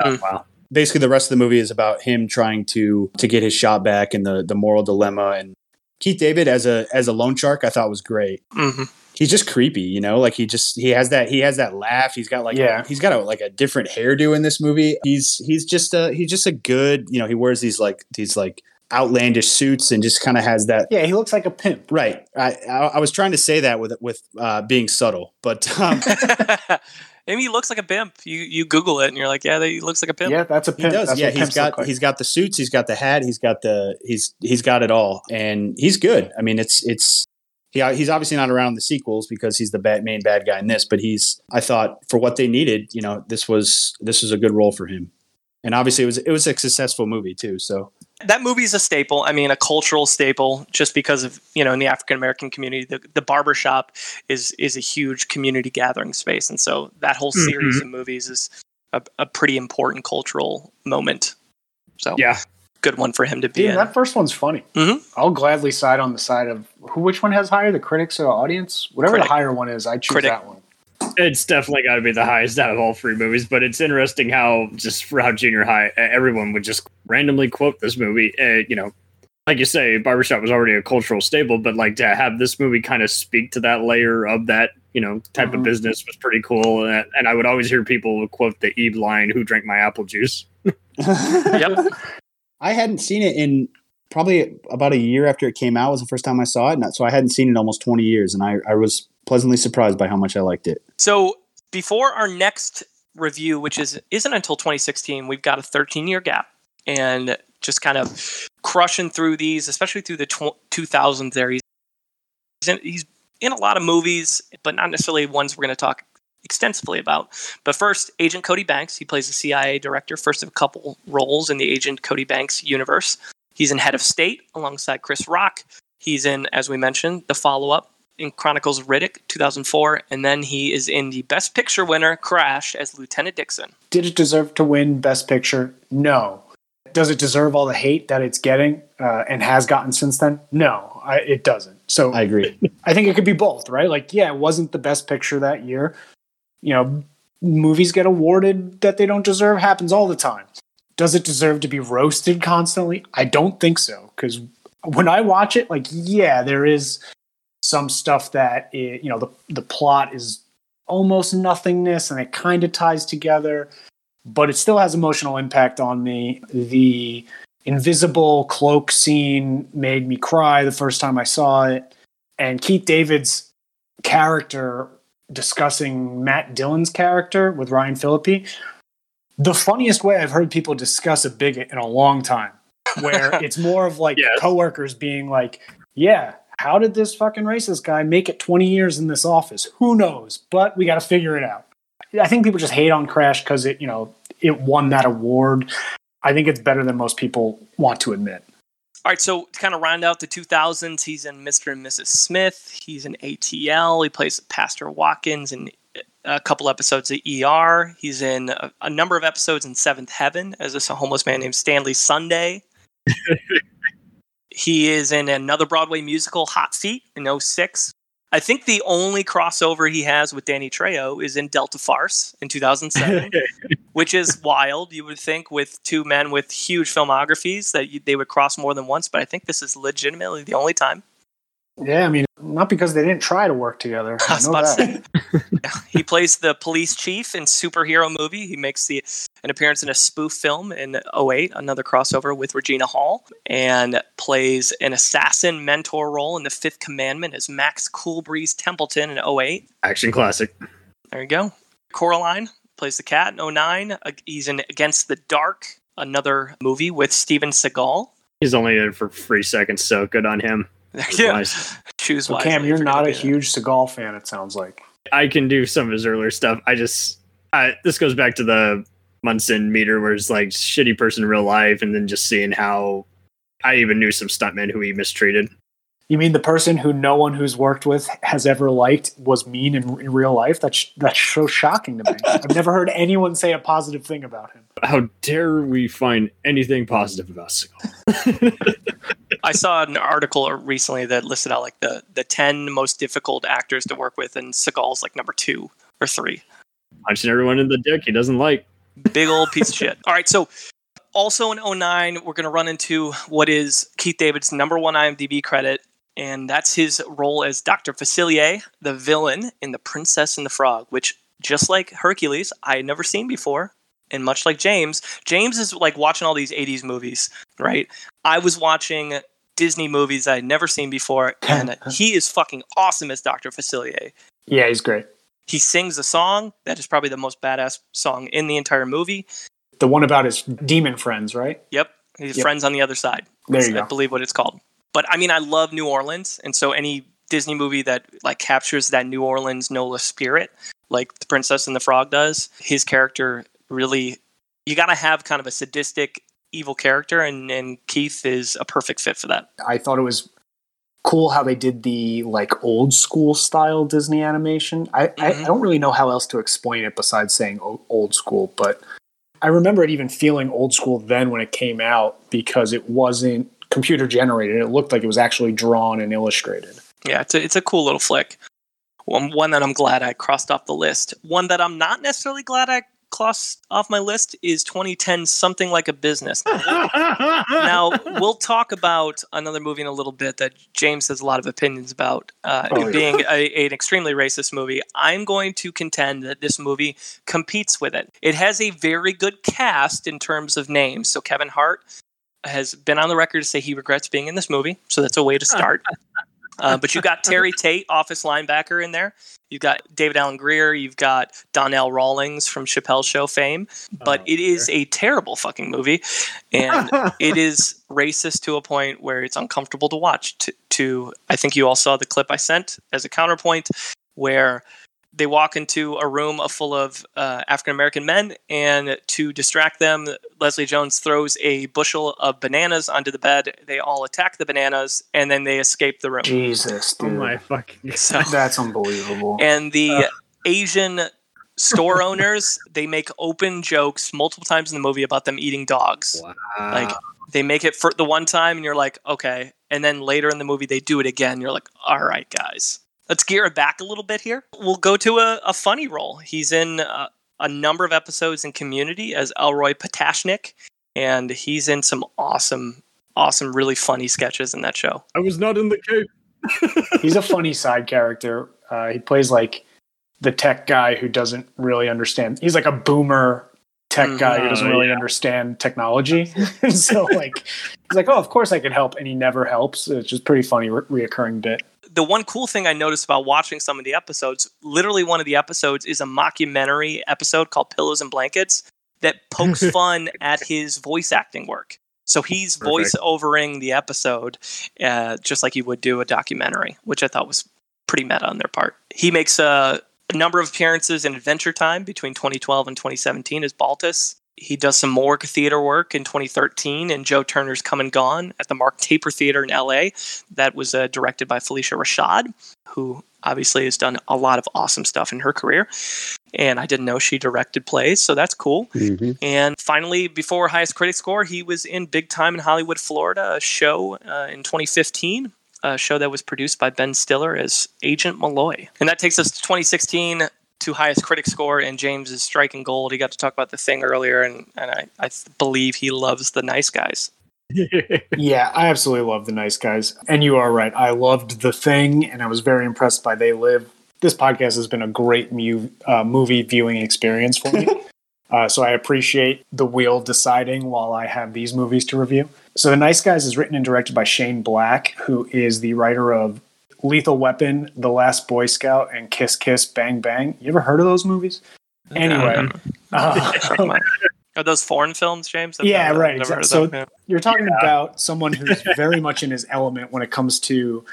oh, wow. Basically, the rest of the movie is about him trying to to get his shop back and the the moral dilemma. And Keith David as a as a loan shark, I thought was great. hmm He's just creepy, you know. Like he just he has that he has that laugh. He's got like Yeah. he's got a like a different hairdo in this movie. He's he's just a he's just a good you know. He wears these like these like outlandish suits and just kind of has that yeah he looks like a pimp right. I, I I was trying to say that with with uh, being subtle, but um, I mean, he looks like a pimp. You you Google it and you're like, yeah, he looks like a pimp. Yeah, that's a He pimp. does. That's yeah, he's got like. he's got the suits, he's got the hat, he's got the he's he's got it all, and he's good. I mean, it's it's he uh, he's obviously not around the sequels because he's the bad, main bad guy in this, but he's I thought for what they needed, you know, this was this was a good role for him, and obviously it was it was a successful movie too. So that movie's a staple. I mean, a cultural staple, just because of you know, in the African American community, the the barbershop is is a huge community gathering space, and so that whole series mm-hmm. of movies is a, a pretty important cultural moment. So Yeah. Good one for him to be Dude, in. that first one's funny. Mhm. I'll gladly side on the side of who. Which one has higher, the critics or the audience? Whatever Critic. the higher one is, I choose Critic. that one. It's definitely got to be the highest out of all three movies, but it's interesting how just for how junior high uh, everyone would just randomly quote this movie. Uh, you know, like you say, Barbershop was already a cultural staple, but like to have this movie kind of speak to that layer of that you know type Mhm. of business was pretty cool. And, and I would always hear people quote the Eve line, "Who drank my apple juice?" Yep. I hadn't seen it in probably about a year after it came out was the first time I saw it, and so I hadn't seen it almost twenty years, and I I was pleasantly surprised by how much I liked it. So before our next review, which is isn't until 2016, we've got a 13 year gap, and just kind of crushing through these, especially through the tw- 2000s. There, he's in, he's in a lot of movies, but not necessarily ones we're going to talk extensively about. But first, Agent Cody Banks. He plays the CIA director, first of a couple roles in the Agent Cody Banks universe. He's in Head of State alongside Chris Rock. He's in, as we mentioned, the follow up in Chronicles of Riddick, 2004, and then he is in the Best Picture winner, Crash, as Lieutenant Dixon. Did it deserve to win Best Picture? No. Does it deserve all the hate that it's getting uh, and has gotten since then? No, I, it doesn't. So I agree. I think it could be both, right? Like, yeah, it wasn't the best picture that year. You know, movies get awarded that they don't deserve, happens all the time. Does it deserve to be roasted constantly? I don't think so. Because when I watch it, like, yeah, there is some stuff that, it, you know, the, the plot is almost nothingness and it kind of ties together, but it still has emotional impact on me. The invisible cloak scene made me cry the first time I saw it. And Keith David's character discussing Matt Dillon's character with Ryan Phillippe, the funniest way I've heard people discuss a bigot in a long time, where it's more of like Yes. coworkers being like, yeah, how did this fucking racist guy make it 20 years in this office? Who knows? But we got to figure it out. I think people just hate on Crash because it, you know, it won that award. I think it's better than most people want to admit. All right, so to kind of round out the 2000s, he's in Mr. and Mrs. Smith. He's in ATL. He plays Pastor Watkins in a couple episodes of ER. He's in a, a number of episodes in Seventh Heaven as this homeless man named Stanley Sunday. he is in another Broadway musical, Hot Seat, in 06. I think the only crossover he has with Danny Trejo is in Delta Farce in 2007 which is wild. You would think with two men with huge filmographies that you, they would cross more than once, but I think this is legitimately the only time. Yeah, I mean, not because they didn't try to work together. I I know that. he plays the police chief in superhero movie. He makes the an appearance in a spoof film in 08, another crossover with Regina Hall, and plays an assassin mentor role in The Fifth Commandment as Max Coolbreeze Templeton in 08. Action classic. There you go. Coraline plays the cat in 09. Uh, He's in Against the Dark, another movie with Steven Seagal. He's only in for three seconds, so good on him. Yeah. Nice. Choose So wisely Cam, you're not a be huge Seagal fan. It sounds like. I can do some of his earlier stuff. I just I, this goes back to the Munson meter, where it's like shitty person in real life, and then just seeing how I even knew some stuntmen who he mistreated. You mean the person who no one who's worked with has ever liked was mean in, in real life? That's that's so shocking to me. I've never heard anyone say a positive thing about him. How dare we find anything positive about Seagal? I saw an article recently that listed out like the the ten most difficult actors to work with, and Seagal's like number two or three. Punching everyone in the dick he doesn't like. Big old piece of shit. All right, so also in 09, we're going to run into what is Keith David's number one IMDb credit, and that's his role as Dr. Facilier, the villain in The Princess and the Frog, which, just like Hercules, I had never seen before. And much like James, James is like watching all these 80s movies, right? I was watching Disney movies I had never seen before, and he is fucking awesome as Dr. Facilier. Yeah, he's great. He sings a song that is probably the most badass song in the entire movie. The one about his demon friends, right? Yep, his Yep. friends on the other side. There you I go. believe what it's called. But I mean, I love New Orleans, and so any Disney movie that like captures that New Orleans NOLA spirit, like The Princess and the Frog does, his character really, you got to have kind of a sadistic, evil character, and and Keith is a perfect fit for that. I thought it was cool how they did the like old school style Disney animation. I, I, Mhm. I don't really know how else to explain it besides saying old school, but I remember it even feeling old school then when it came out because it wasn't computer generated. It looked like it was actually drawn and illustrated. Yeah, it's a, it's a cool little flick. One, one that I'm glad I crossed off the list. One that I'm not necessarily glad I crossed off my list is 2010 Something Like a Business. now we'll talk about another movie in a little bit that James has a lot of opinions about, uh, Oh, yeah. being a, an extremely racist movie. I'm going to contend that this movie competes with it. It has a very good cast in terms of names. So Kevin Hart has been on the record to say he regrets being in this movie, so that's a way to start. Uh, but you've got Terry Tate, office linebacker, in there. You've got David Alan Grier. You've got Donnell Rawlings from Chappelle Show fame. But Oh, it is a terrible fucking movie, and it is racist to a point where it's uncomfortable to watch. To, to I think you all saw the clip I sent as a counterpoint, where they walk into a room full of uh, African American men, and to distract them, Leslie Jones throws a bushel of bananas onto the bed. They all attack the bananas, and then they escape the room. Jesus, oh my fucking So, That's unbelievable. and the Asian store owners, they make open jokes multiple times in the movie about them eating dogs. Like they make it for the one time, and you're like, okay. And then later in the movie, they do it again. You're like, all right, guys, let's gear it back a little bit here. We'll go to a, a funny role. He's in uh, a number of episodes in Community as Elroy Patashnik, and he's in some awesome, awesome, really funny sketches in that show. I was not in the coop. He's a funny side character. Uh, he plays like the tech guy who doesn't really understand. He's like a boomer tech guy who doesn't Oh, really yeah. understand technology. and so like he's like, oh, of course I can help, and he never helps. It's just pretty funny re- reoccurring bit. The one cool thing I noticed about watching some of the episodes, literally one of the episodes is a mockumentary episode called Pillows and Blankets that pokes fun at his voice acting work. So he's Perfect. voice overing the episode, uh, just like you would do a documentary, which I thought was pretty meta on their part. He makes a, a number of appearances in Adventure Time between 2012 and 2017 as Baltus. He does some morgue theater work in 2013 in Joe Turner's Come and Gone at the Mark Taper Theater in LA. That was uh, directed by Phylicia Rashad, who obviously has done a lot of awesome stuff in her career. And I didn't know she directed plays, so that's cool. Mhm. And finally, before highest critic score, he was in Big Time in Hollywood, Florida, a show uh, in 2015, a show that was produced by Ben Stiller as Agent Malloy. And that takes us to 2016 to highest critic score, and James's is striking gold. He got to talk about the thing earlier, and, and I, I believe he loves the nice guys. Yeah, I absolutely love the nice guys. And you are right. I loved the thing, and I was very impressed by They Live. This podcast has been a great mu- uh, movie viewing experience for me. uh, so I appreciate the wheel deciding while I have these movies to review. So The Nice Guys is written and directed by Shane Black, who is the writer of Lethal Weapon, The Last Boy Scout, and Kiss Kiss Bang Bang. You ever heard of those movies? Anyway, uh, Are those foreign films, James? I've Yeah, never- right, never heard of exactly. them. you're talking about someone who's very much in his element when it comes to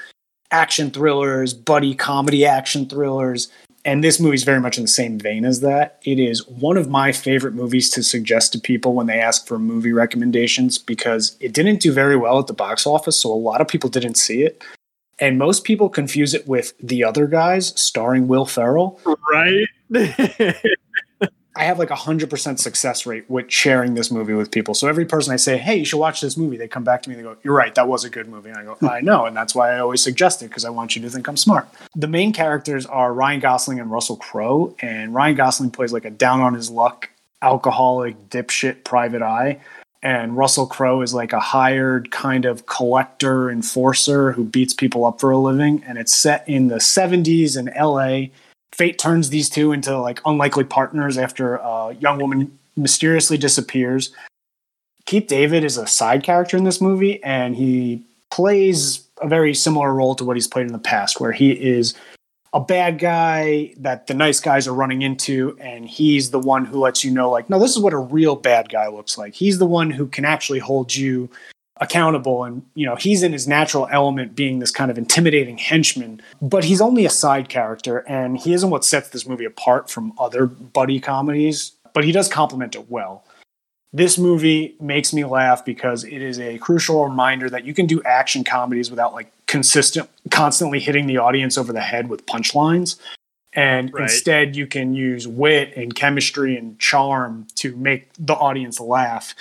action thrillers, buddy comedy action thrillers. And this movie's very much in the same vein as that. It is one of my favorite movies to suggest to people when they ask for movie recommendations because it didn't do very well at the box office, so a lot of people didn't see it. And most people confuse it with The Other Guys, starring Will Ferrell. right? I have like a hundred percent success rate with sharing this movie with people. So every person I say, "Hey, you should watch this movie," they come back to me and they go, "You're right, that was a good movie." And I go, hmm. "I know," and that's why I always suggest it because I want you to think I'm smart. The main characters are Ryan Gosling and Russell Crowe, and Ryan Gosling plays like a down on his luck alcoholic dipshit private eye. And Russell Crowe is like a hired kind of collector enforcer who beats people up for a living. And it's set in the 70s in LA fate turns these two into like unlikely partners after a young woman mysteriously disappears. Keith David is a side character in this movie, and he plays a very similar role to what he's played in the past, where he is a bad guy that the nice guys are running into and he's the one who lets you know like no this is what a real bad guy looks like. He's the one who can actually hold you accountable and you know he's in his natural element being this kind of intimidating henchman but he's only a side character and he isn't what sets this movie apart from other buddy comedies but he does complement it well this movie makes me laugh because it is a crucial reminder that you can do action comedies without like consistent constantly hitting the audience over the head with punchlines. And Right. instead you can use wit and chemistry and charm to make the audience laugh.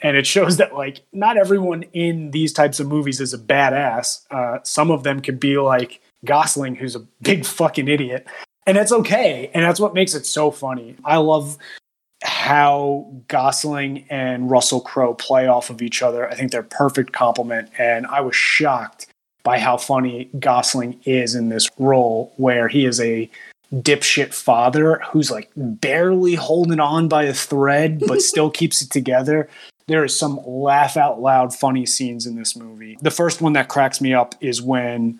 And it shows that like not everyone in these types of movies is a badass. Uh, some of them could be like gosling who's a big fucking idiot. And it's okay. And that's what makes it so funny. I love how Gosling and Russell Crowe play off of each other. I think they're perfect complement, and I was shocked by how funny Gosling is in this role, where he is a dipshit father who's like barely holding on by a thread, but still keeps it together. There is some laugh out loud funny scenes in this movie. The first one that cracks me up is when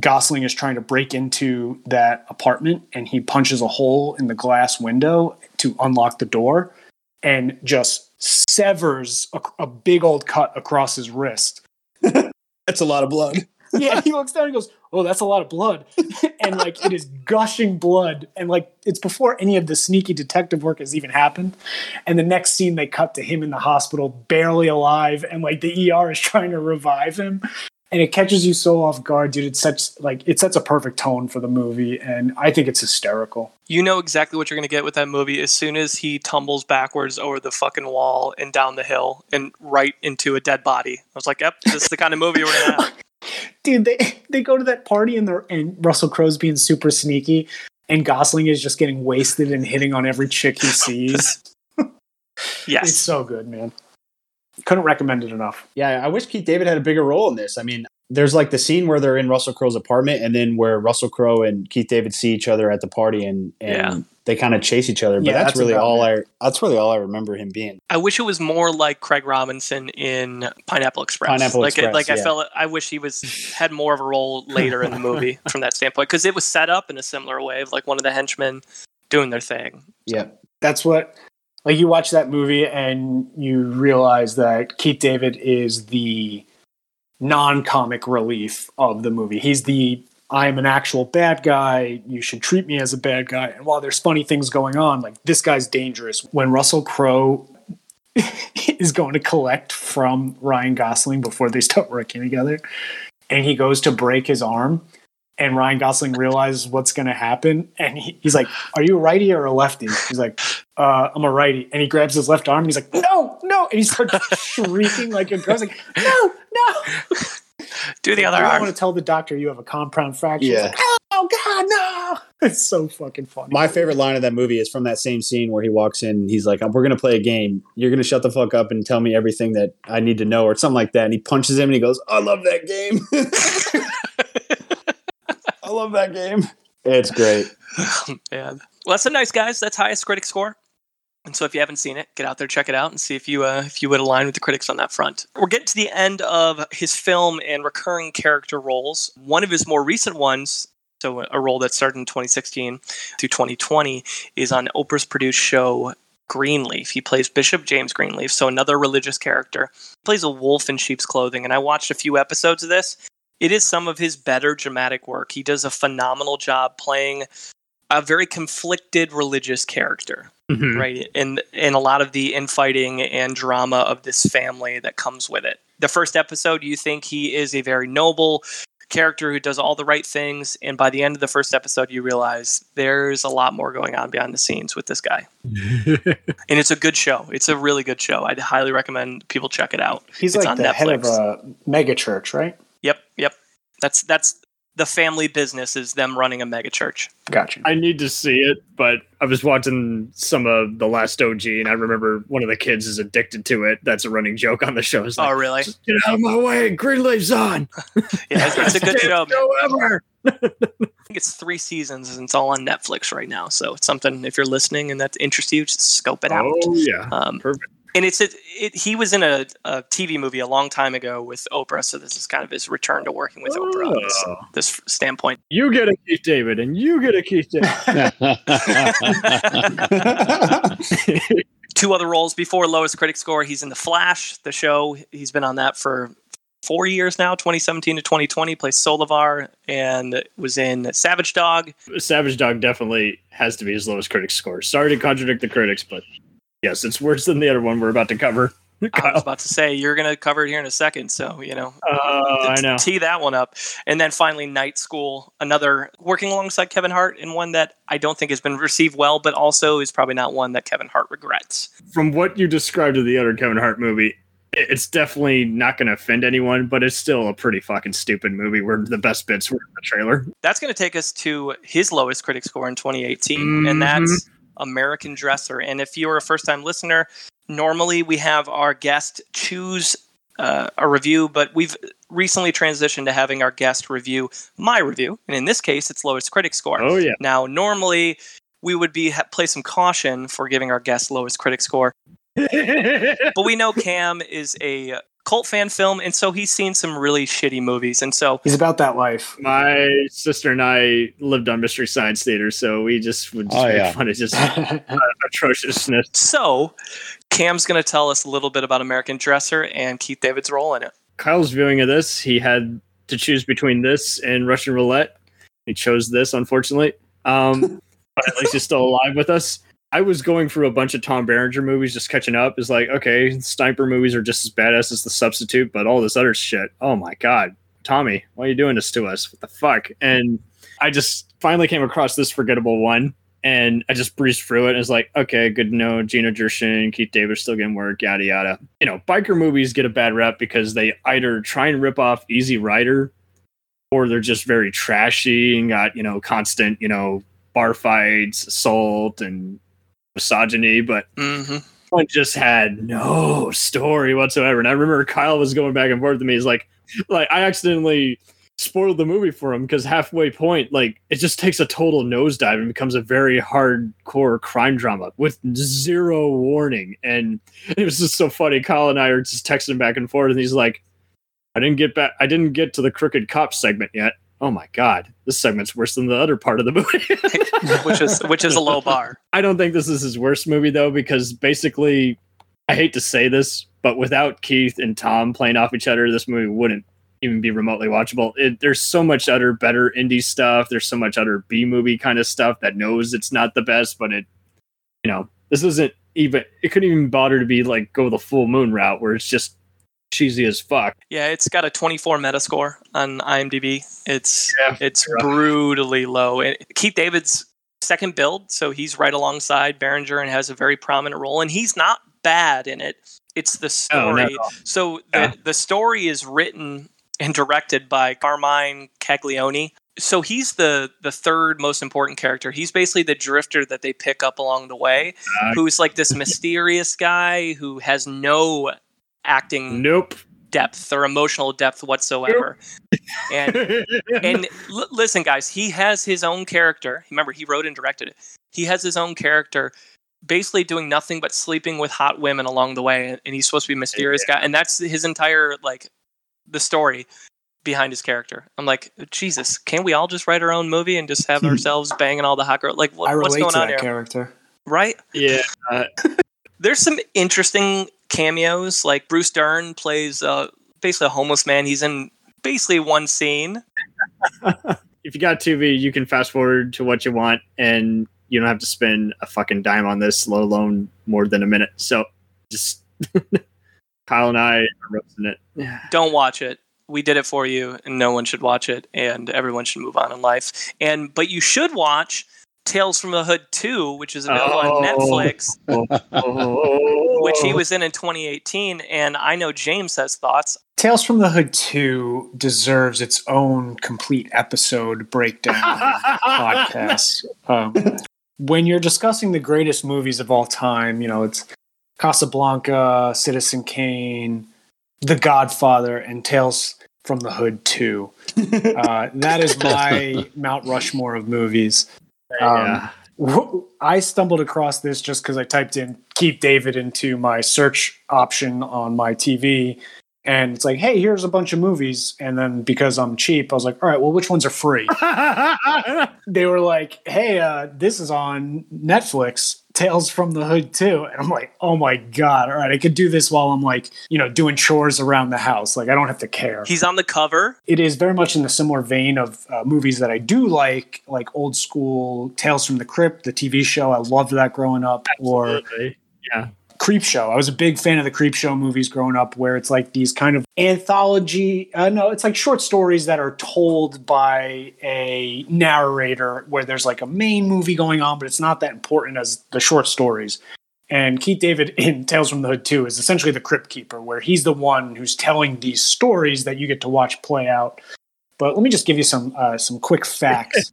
Gosling is trying to break into that apartment and he punches a hole in the glass window to unlock the door and just severs a, a big old cut across his wrist. That's a lot of blood. Yeah, he looks down and goes, Oh, that's a lot of blood. and like it is gushing blood. And like it's before any of the sneaky detective work has even happened. And the next scene they cut to him in the hospital, barely alive, and like the ER is trying to revive him. And it catches you so off guard, dude. It's such like it sets a perfect tone for the movie, and I think it's hysterical. You know exactly what you're going to get with that movie as soon as he tumbles backwards over the fucking wall and down the hill and right into a dead body. I was like, yep, this is the kind of movie we're going to have. dude they they go to that party and they're and russell crowe's being super sneaky and gosling is just getting wasted and hitting on every chick he sees Yes. it's so good man couldn't recommend it enough Yeah, I wish Keith David had a bigger role in this. I mean, there's like the scene where they're in Russell Crowe's apartment, and then where Russell Crowe and Keith David see each other at the party, and and Yeah. they kind of chase each other. But Yeah, that's, that's really all it. I. That's really all I remember him being. I wish it was more like Craig Robinson in Pineapple Express. Pineapple like, Express, like I yeah. felt, I wish he was had more of a role later in the movie from that standpoint because it was set up in a similar way of like one of the henchmen doing their thing. Yeah, that's what like you watch that movie and you realize that keith david is the non-comic relief of the movie. He's the i'm an actual bad guy. You should treat me as a bad guy. And while there's funny things going on like this guy's dangerous. When russell crowe is going to collect from ryan gosling before they start working together and he goes to break his arm and Ryan Gosling realizes what's going to happen, and he, he's like, "Are you a righty or a lefty?" He's like, uh, "I'm a righty," and he grabs his left arm, and he's like, "No, no!" and he starts shrieking like a girl, he's like, "No, no!" Do the I other don't arm. want to tell the doctor you have a compound fracture. Yeah. like, oh God, no! It's so fucking funny. my favorite line of that movie is from that same scene where he walks in. and He's like, "We're gonna play a game. You're gonna shut the fuck up and tell me everything that I need to know, or something like that." And he punches him, and he goes, "I love that game. I love that game. It's great." Man. Well, that's a nice guys. That's highest critic score. And so if you haven't seen it, get out there, check it out, and see if you uh, if you would align with the critics on that front. We're getting to the end of his film and recurring character roles. One of his more recent ones, so a role that started in 2016 through 2020, is on Oprah's produced show Greenleaf. He plays Bishop James Greenleaf, so another religious character. He plays a wolf in sheep's clothing, and I watched a few episodes of this. It is some of his better dramatic work. He does a phenomenal job playing a very conflicted religious character Mhm. right and and a lot of the infighting and drama of this family that comes with it the first episode you think he is a very noble character who does all the right things and by the end of the first episode you realize there's a lot more going on behind the scenes with this guy and it's a good show it's a really good show i'd highly recommend people check it out He's It's like on the head of Netflix. a mega church, right? Yep yep that's that's the family business is them running a mega church Gotcha. I need to see it, but I was watching some of the last OG, and I remember one of the kids is addicted to it. That's a running joke on the show. It's oh really "Just get out of my way! Green Greenleaf's on. yeah it's, it's a good show man. show ever. I think it's three seasons and it's all on Netflix right now. So it's something if you're listening and that interests you, just scope it out. Oh yeah, Um, perfect. And it's it, it, he was in a, a TV movie a long time ago with Oprah, so this is kind of his return to working with Oprah on this, Oh. this standpoint. You get a Keith David, and you get a Keith David. Two other roles before lowest critic score. He's in The Flash, the show. He's been on that for four years now, 2017 to 2020. Plays Solovar and was in Savage Dog. Savage Dog definitely has to be his lowest critic score. Sorry to contradict the critics, but yes, it's worse than the other one we're about to cover. I was about to say you're going to cover it here in a second, so you know Uh, I know. tee that one up. And then finally, Night School, another working alongside Kevin Hart, and one that I don't think has been received well, but also is probably not one that Kevin Hart regrets. From what you described of the other Kevin Hart movie, it's definitely not going to offend anyone, but it's still a pretty fucking stupid movie where the best bits were in the trailer. That's going to take us to his lowest critic score in 2018, Mhm. and that's American Dresser. And if you're a first time listener, normally we have our guest choose uh, a review, but we've recently transitioned to having our guest review my review. And in this case, it's lowest critic score. Oh, yeah. Now, normally we would be ha- play some caution for giving our guest lowest critic score, but we know Cam is a cult fan film, and so he's seen some really shitty movies, and so He's about that life. My sister and I lived on Mystery Science Theater, so we just would just Oh, make yeah. fun of just atrociousness. so Cam's going to tell us a little bit about American Dresser and Keith David's role in it. Kyle's viewing of this, he had to choose between this and Russian roulette. He chose this, unfortunately. Um, but at least he's still alive with us. I was going through a bunch of Tom Berenger movies, just catching up. Is like, okay, sniper movies are just as badass as The Substitute, but all this other shit. Oh my god, Tommy, why are you doing this to us? What the fuck? And I just finally came across this forgettable one, and I just breezed through it. And it's like, okay, good to know. Gina Gershon, Keith Davis still getting work, yada yada. You know, biker movies get a bad rep because they either try and rip off Easy Rider, or they're just very trashy and got you know constant you know bar fights, assault, and misogyny. But hmm one just had no story whatsoever. And I remember Kyle was going back and forth to me. He's like, like I accidentally spoiled the movie for him because halfway point, like it just takes a total nosedive and becomes a very hardcore crime drama with zero warning. And it was just so funny. Kyle and I are just texting back and forth, and he's like, I didn't get back I didn't get to the crooked cop segment yet. Oh my god, this segment's worse than the other part of the movie. which is which is a low bar. I don't think this is his worst movie though, because basically, I hate to say this, but without Keith and Tom playing off each other, this movie wouldn't even be remotely watchable. It, there's so much other better indie stuff. There's so much other B movie kind of stuff that knows it's not the best, but it, you know, this isn't even. It couldn't even bother to be like go the full moon route where it's just cheesy as fuck. Yeah, it's got a 24 Metascore on IMDb. It's Yeah, it's rough. brutally low. And Keith David's second build, so he's right alongside Berenger and has a very prominent role. And he's not bad in it. It's the story. so the, Yeah. the story is written and directed by Carmine Caglione. So he's the the third most important character. He's basically the drifter that they pick up along the way, Uh, who's like this mysterious guy who has no acting Nope. depth or emotional depth whatsoever. and and l- listen, guys, he has his own character. Remember, he wrote and directed it. He has his own character, basically doing nothing but sleeping with hot women along the way, and he's supposed to be a mysterious guy, and that's his entire like the story behind his character. I'm like, Jesus, can't we all just write our own movie and just have ourselves banging all the hot girls? Like, what, I what's going to on that here? character. Right? yeah. there's some interesting cameos. Like Bruce Dern plays uh, basically a homeless man. He's in basically one scene. if you got TV, you can fast forward to what you want, and you don't have to spend a fucking dime on this, let alone more than a minute. So, just Kyle and I are roasting it. Don't watch it. We did it for you, and no one should watch it, and everyone should move on in life. And but you should watch Tales from the Hood 2, which is available Oh. on Netflix, Oh. which he was in in 2018. And I know James has thoughts. Tales from the Hood 2 deserves its own complete episode breakdown podcast. Um, when you're discussing the greatest movies of all time, you know, it's Casablanca, Citizen Kane, The Godfather, and Tales from the Hood 2. Uh, that is my Mount Rushmore of movies. Um, yeah. I stumbled across this just because I typed in "Keith David" into my search option on my TV, and it's like, "Hey, here's a bunch of movies." And then because I'm cheap, I was like, "All right, well, which ones are free?" they were like, "Hey, uh, this is on Netflix, Tales from the Hood too," and I'm like, "Oh my god! All right, I could do this while I'm like, you know, doing chores around the house. Like, I don't have to care." He's on the cover. it is very much in the similar vein of uh, movies that I do like, like old school Tales from the Crypt, the TV show. I loved that growing up, or Yeah. Creep Show. I was a big fan of the Creep Show movies growing up, where it's like these kind of anthology. Uh, no, it's like short stories that are told by a narrator, where there's like a main movie going on, but it's not that important as the short stories. And Keith David in Tales from the Hood 2 is essentially the Crypt Keeper, where he's the one who's telling these stories that you get to watch play out. But let me just give you some uh, some quick facts.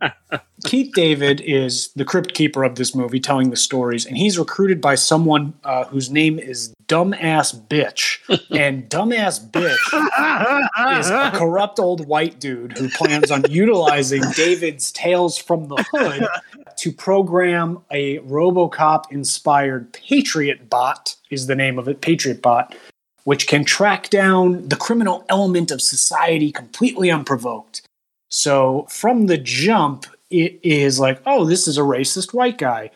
Keith David is the crypt keeper of this movie, telling the stories, and he's recruited by someone uh, whose name is Dumbass Bitch. And Dumbass Bitch is a corrupt old white dude who plans on utilizing David's Tales from the Hood to program a RoboCop inspired Patriot bot, is the name of it, Patriot bot, which can track down the criminal element of society completely unprovoked. So from the jump, it is like, oh, this is a racist white guy.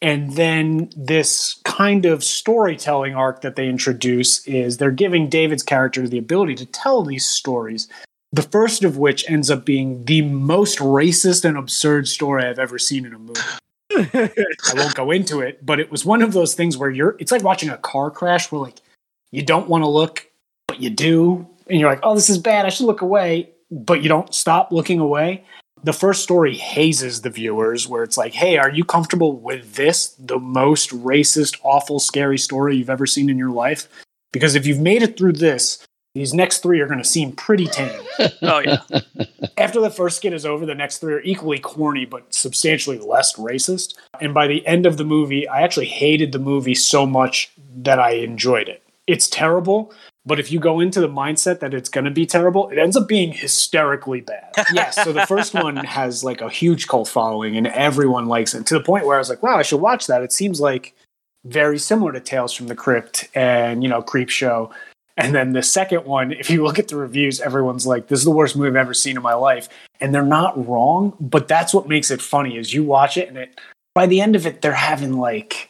And then this kind of storytelling arc that they introduce is they're giving David's character the ability to tell these stories. The first of which ends up being the most racist and absurd story I've ever seen in a movie. I won't go into it, but it was one of those things where you're it's like watching a car crash where like you don't want to look, but you do, and you're like, oh, this is bad, I should look away, but you don't stop looking away. The first story hazes the viewers, where it's like, hey, are you comfortable with this, the most racist, awful, scary story you've ever seen in your life? Because if you've made it through this, these next three are going to seem pretty tame. Oh yeah. After the first skit is over, the next three are equally corny, but substantially less racist. And by the end of the movie, I actually hated the movie so much that I enjoyed it. It's terrible, but if you go into the mindset that it's going to be terrible, it ends up being hysterically bad. yes, so the first one has like a huge cult following and everyone likes it to the point where I was like, wow, I should watch that. It seems like very similar to Tales from the Crypt and, you know, Creep Show. And then the second one, if you look at the reviews, everyone's like, "This is the worst movie I've ever seen in my life," and they're not wrong. But that's what makes it funny is you watch it, and it by the end of it, they're having like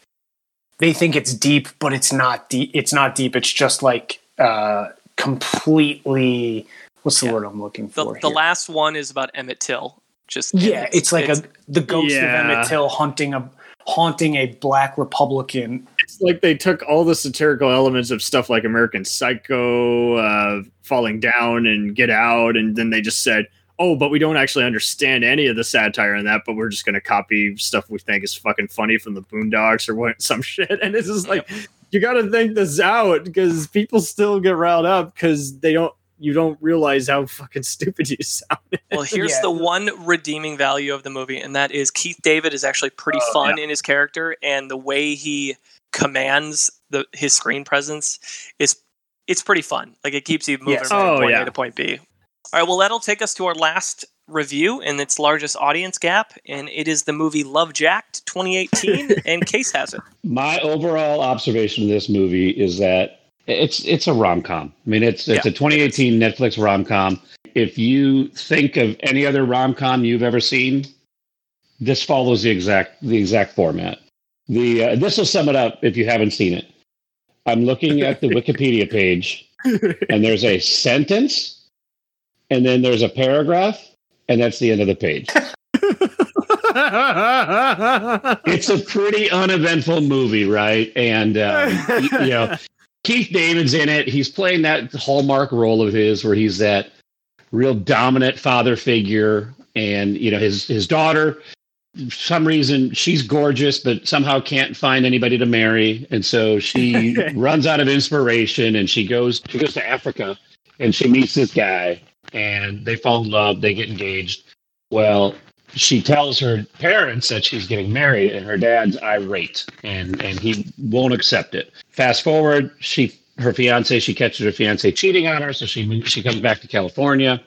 they think it's deep, but it's not deep. It's not deep. It's just like uh, completely. What's the Yeah. word I'm looking for? the here? last one is about Emmett Till. Just yeah, it's, like a the ghost Yeah. of Emmett Till hunting a haunting a black Republican. It's like they took all the satirical elements of stuff like American Psycho, uh, Falling Down, and Get Out, and then they just said, "Oh, but we don't actually understand any of the satire in that, but we're just going to copy stuff we think is fucking funny from the Boondocks or what some shit." And it's just like you got to think this out because people still get riled up because they don't. You don't realize how fucking stupid you sound. Well, here's Yeah. the one redeeming value of the movie, and that is Keith David is actually pretty Oh, fun in his character, and the way he commands the his screen presence is it's pretty fun. Like it keeps you moving Yes. from Oh, point yeah. A to point B. All right, well that'll take us to our last review and its largest audience gap, and it is the movie Love Jacked 2018, and Case has it. My overall observation of this movie is that it's it's a rom com. I mean, it's it's Yeah, a 2018 Netflix rom com. If you think of any other rom com you've ever seen, this follows the exact the exact format. The uh, this will sum it up if you haven't seen it. I'm looking at the Wikipedia page, and there's a sentence, and then there's a paragraph, and that's the end of the page. it's a pretty uneventful movie, right? And um, y- you know, Keith David's in it. He's playing that hallmark role of his, where he's that real dominant father figure, and you know, his his daughter. For some reason, she's gorgeous, but somehow can't find anybody to marry, and so she runs out of inspiration, and she goes she goes to Africa, and she meets this guy, and they fall in love. They get engaged. Well, she tells her parents that she's getting married and her dad's irate and and he won't accept it fast forward she her fiance she catches her fiance cheating on her so she she comes back to california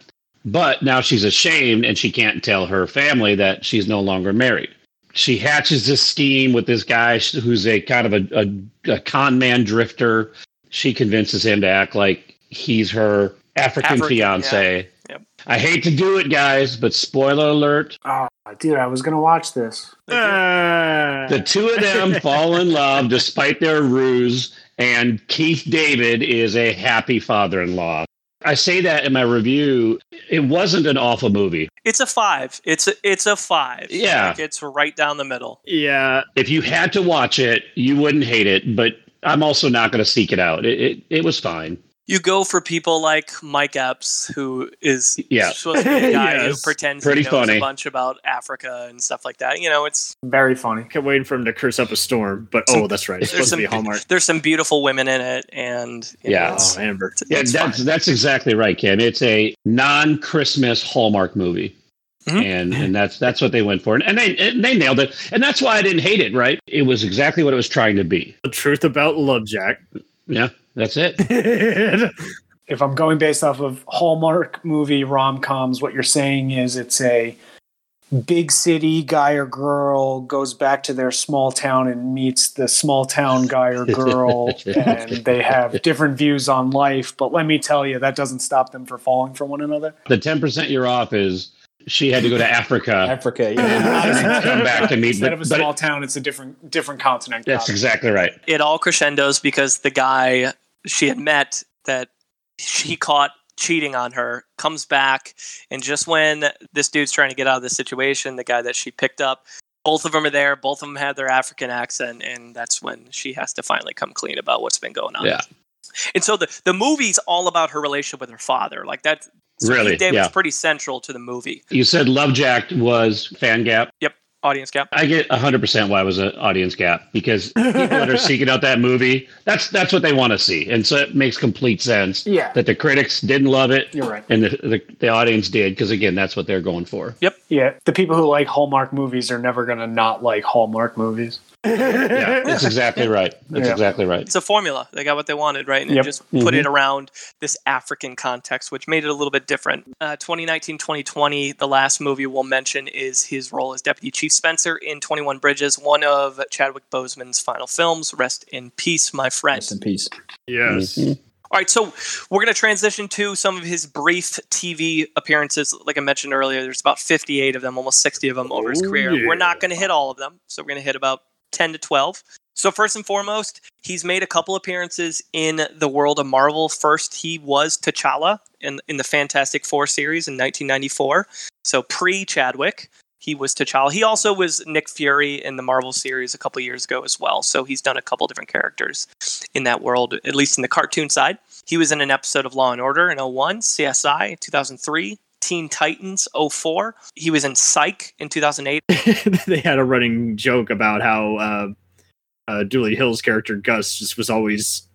but now she's ashamed and she can't tell her family that she's no longer married she hatches this scheme with this guy who's a kind of a, a, a con man drifter. She convinces him to act like he's her African, African, fiance. yeah. Yep. I hate to do it, guys, but spoiler alert: Oh, dude, I was gonna watch this. Ah. the two of them fall in love despite their ruse, and Keith David is a happy father-in-law. I say that in my review. It wasn't an awful movie. It's a five. It's a, it's a five. Yeah. Like, it's right down the middle. yeah, If you had to watch it, you wouldn't hate it, but I'm also not going to seek it out. It, it, it was fine. You go for people like Mike Epps, who is Yeah. supposed to be a guy Yes. who pretends Pretty he knows funny. a bunch about Africa and stuff like that. You know, it's Very funny. kept waiting for him to curse up a storm. But Some- oh, that's right. It's there's supposed to be Hallmark. there's some beautiful women in it, and you know, Yeah. it's- Oh, Amber. it's- Yeah, it's that's fine. that's exactly right, Kim. It's a non-Christmas Hallmark movie, Mhm. and and that's that's what they went for, and they and they nailed it, and that's why I didn't hate it. Right? It was exactly what it was trying to be. The truth about Love Jack. Yeah, that's it. If I'm going based off of Hallmark movie rom coms, what you're saying is it's a big city guy or girl goes back to their small town and meets the small town guy or girl, and they have different views on life. But let me tell you, that doesn't stop them from falling for one another. The ten percent you're off is she had to go to Africa Africa. Yeah. and come back to meet. Instead But, of a but small town, it's a different different continent. that's exactly right. it all crescendos because the guy she had met that she caught cheating on her comes back and just when this dude's trying to get out of the situation the guy that she picked up both of them are there both of them have their african accent and that's when she has to finally come clean about what's been going on Yeah. and so the, the movie's all about her relationship with her father like that so Really, yeah. pretty central to the movie You said Love Jack was fan gap. Audience gap I get 100% why it was an audience gap because people that are seeking out that movie, that's that's what they want to see. And so it makes complete sense Yeah, that the critics didn't love it you're right. and the, the, the audience did because, again, that's what they're going for. Yep. Yeah, the people who like Hallmark movies are never going to not like Hallmark movies. Yeah, that's exactly right. That's Yeah. exactly right. it's a formula. They got what they wanted, right? And Yep. just put Mhm. it around this African context, which made it a little bit different. Uh, 2019 2020, the last movie we'll mention is his role as Deputy Chief Spencer in 21 Bridges, one of Chadwick Boseman's final films. Rest in peace, my friend. Rest in peace. Yes. Mhm. All right, so we're going to transition to some of his brief TV appearances. Like I mentioned earlier, there's about 58 of them, almost 60 of them over his Oh, career. yeah. We're not going to hit all of them, so we're going to hit about 10 to 12. So first and foremost, he's made a couple appearances in the world of Marvel. First, he was T'Challa in in the Fantastic Four series in 1994. So pre Chadwick, he was T'Challa. He also was Nick Fury in the Marvel series a couple years ago as well. So he's done a couple different characters in that world, at least in the cartoon side. He was in an episode of Law and Order in 01, CSI 2003, Teen Titans 04. He was in Psych in 2008. they had a running joke about how uh, uh, Dulé Hill's character Gus just was always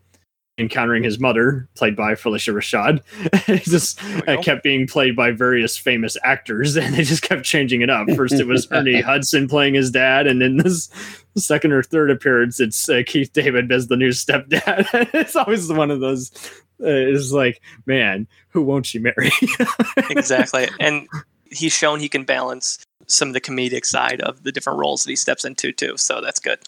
encountering his mother, played by Phylicia Rashad. it just uh, kept being played by various famous actors, and they just kept changing it up. First, it was Ernie Hudson playing his dad, and then this second or third appearance, it's uh, Keith David as the new stepdad. it's always one of those. Uh, it's like, man, who won't she marry? exactly. And he's shown he can balance some of the comedic side of the different roles that he steps into too. So that's good.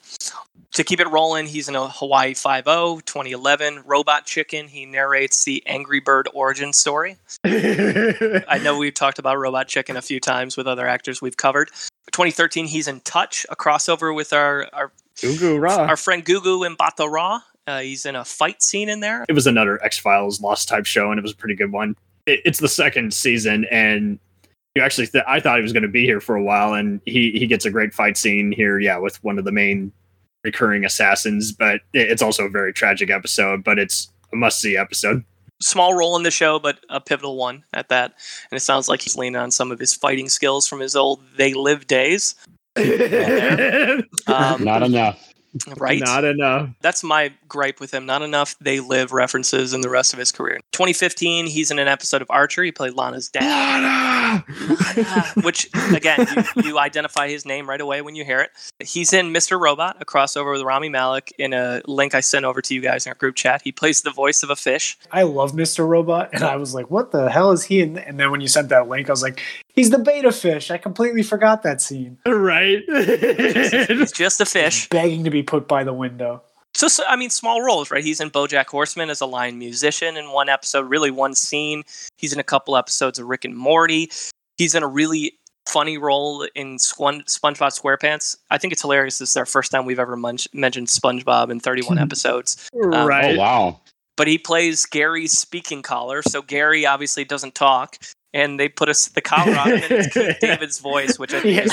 To keep it rolling, he's in a Hawaii 5 2011, Robot Chicken. He narrates the Angry Bird origin story. I know we've talked about Robot Chicken a few times with other actors we've covered. 2013, he's in Touch, a crossover with our our, Ugu Ra. our friend Gugu Mbatha-Raw. Uh, he's in a fight scene in there. it was another X Files Lost type show, and it was a pretty good one. It, it's the second season, and you actually, th- I thought he was going to be here for a while, and he he gets a great fight scene here, yeah, with one of the main recurring assassins. But it's also a very tragic episode, but it's a must see episode. small role in the show, but a pivotal one at that. And it sounds like he's leaning on some of his fighting skills from his old They Live days. Um, Not enough. Right? Not enough. That's my gripe with him. Not enough They Live references in the rest of his career. 2015, he's in an episode of Archer. He played Lana's dad. which again you, you identify his name right away when you hear it he's in mr robot a crossover with Rami Malek in a link i sent over to you guys in our group chat he plays the voice of a fish I love Mr. Robot, and I was like, "What the hell is he?" in And then when you sent that link, I was like, He's the beta fish. I completely forgot that scene. right? He's just a fish. Begging to be put by the window. So, so I mean, small roles, right? He's in BoJack Horseman as a lion musician in one episode, really one scene. He's in a couple episodes of Rick and Morty. He's in a really funny role in Spon- SpongeBob SquarePants. I think it's hilarious. This is our first time we've ever mun- mentioned SpongeBob in 31 episodes. right. Um, oh wow. But he plays Gary's speaking collar, so Gary obviously doesn't talk. And they put us the collar on and it's Keith David's voice, which I think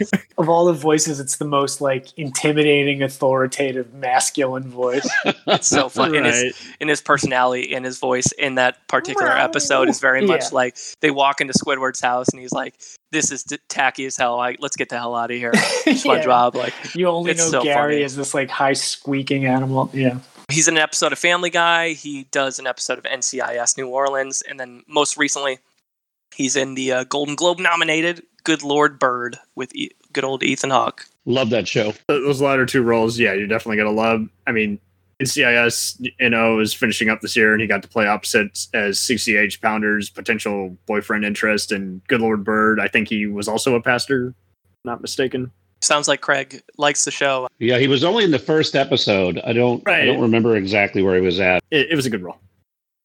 is of all the voices, it's the most like intimidating, authoritative, masculine voice. it's so fun. And his, Right. in his personality and his voice in that particular episode is very much Yeah. like they walk into Squidward's house and he's like, "This is t- tacky as hell. Like, let's get the hell out of here." SpongeBob, like, You only know so Gary funny. as this like high squeaking animal. Yeah. He's in an episode of Family Guy. He does an episode of NCIS New Orleans, and then most recently, he's in the uh, Golden Globe nominated Good Lord Bird with e- good old Ethan Hawke. Love that show. Those latter two roles, yeah, you're definitely gonna love. I mean, NCIS NO is finishing up this year, and he got to play opposite as CCH Pounder's potential boyfriend interest, and Good Lord Bird. I think he was also a pastor, not mistaken. Sounds like Craig likes the show. Yeah, he was only in the first episode. I don't I don't remember exactly where he was at. It, it was a good role.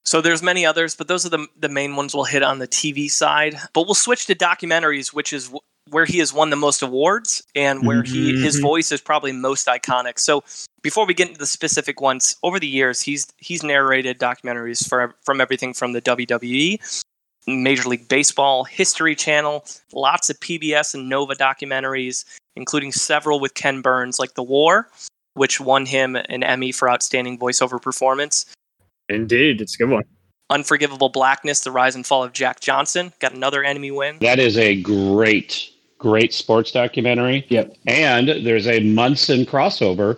So there's many others, but those are the the main ones we'll hit on the TV side. But we'll switch to documentaries, which is w- where he has won the most awards and where he mm-hmm. his voice is probably most iconic. So before we get into the specific ones, over the years he's he's narrated documentaries for from everything from the WWE, Major League Baseball, History Channel, lots of PBS and Nova documentaries, including several with Ken Burns, like The War, which won him an Emmy for outstanding voiceover performance. Indeed, it's a good one. Unforgivable Blackness, The Rise and Fall of Jack Johnson. Got another enemy win. That is a great, great sports documentary. Yep. And there's a Munson crossover.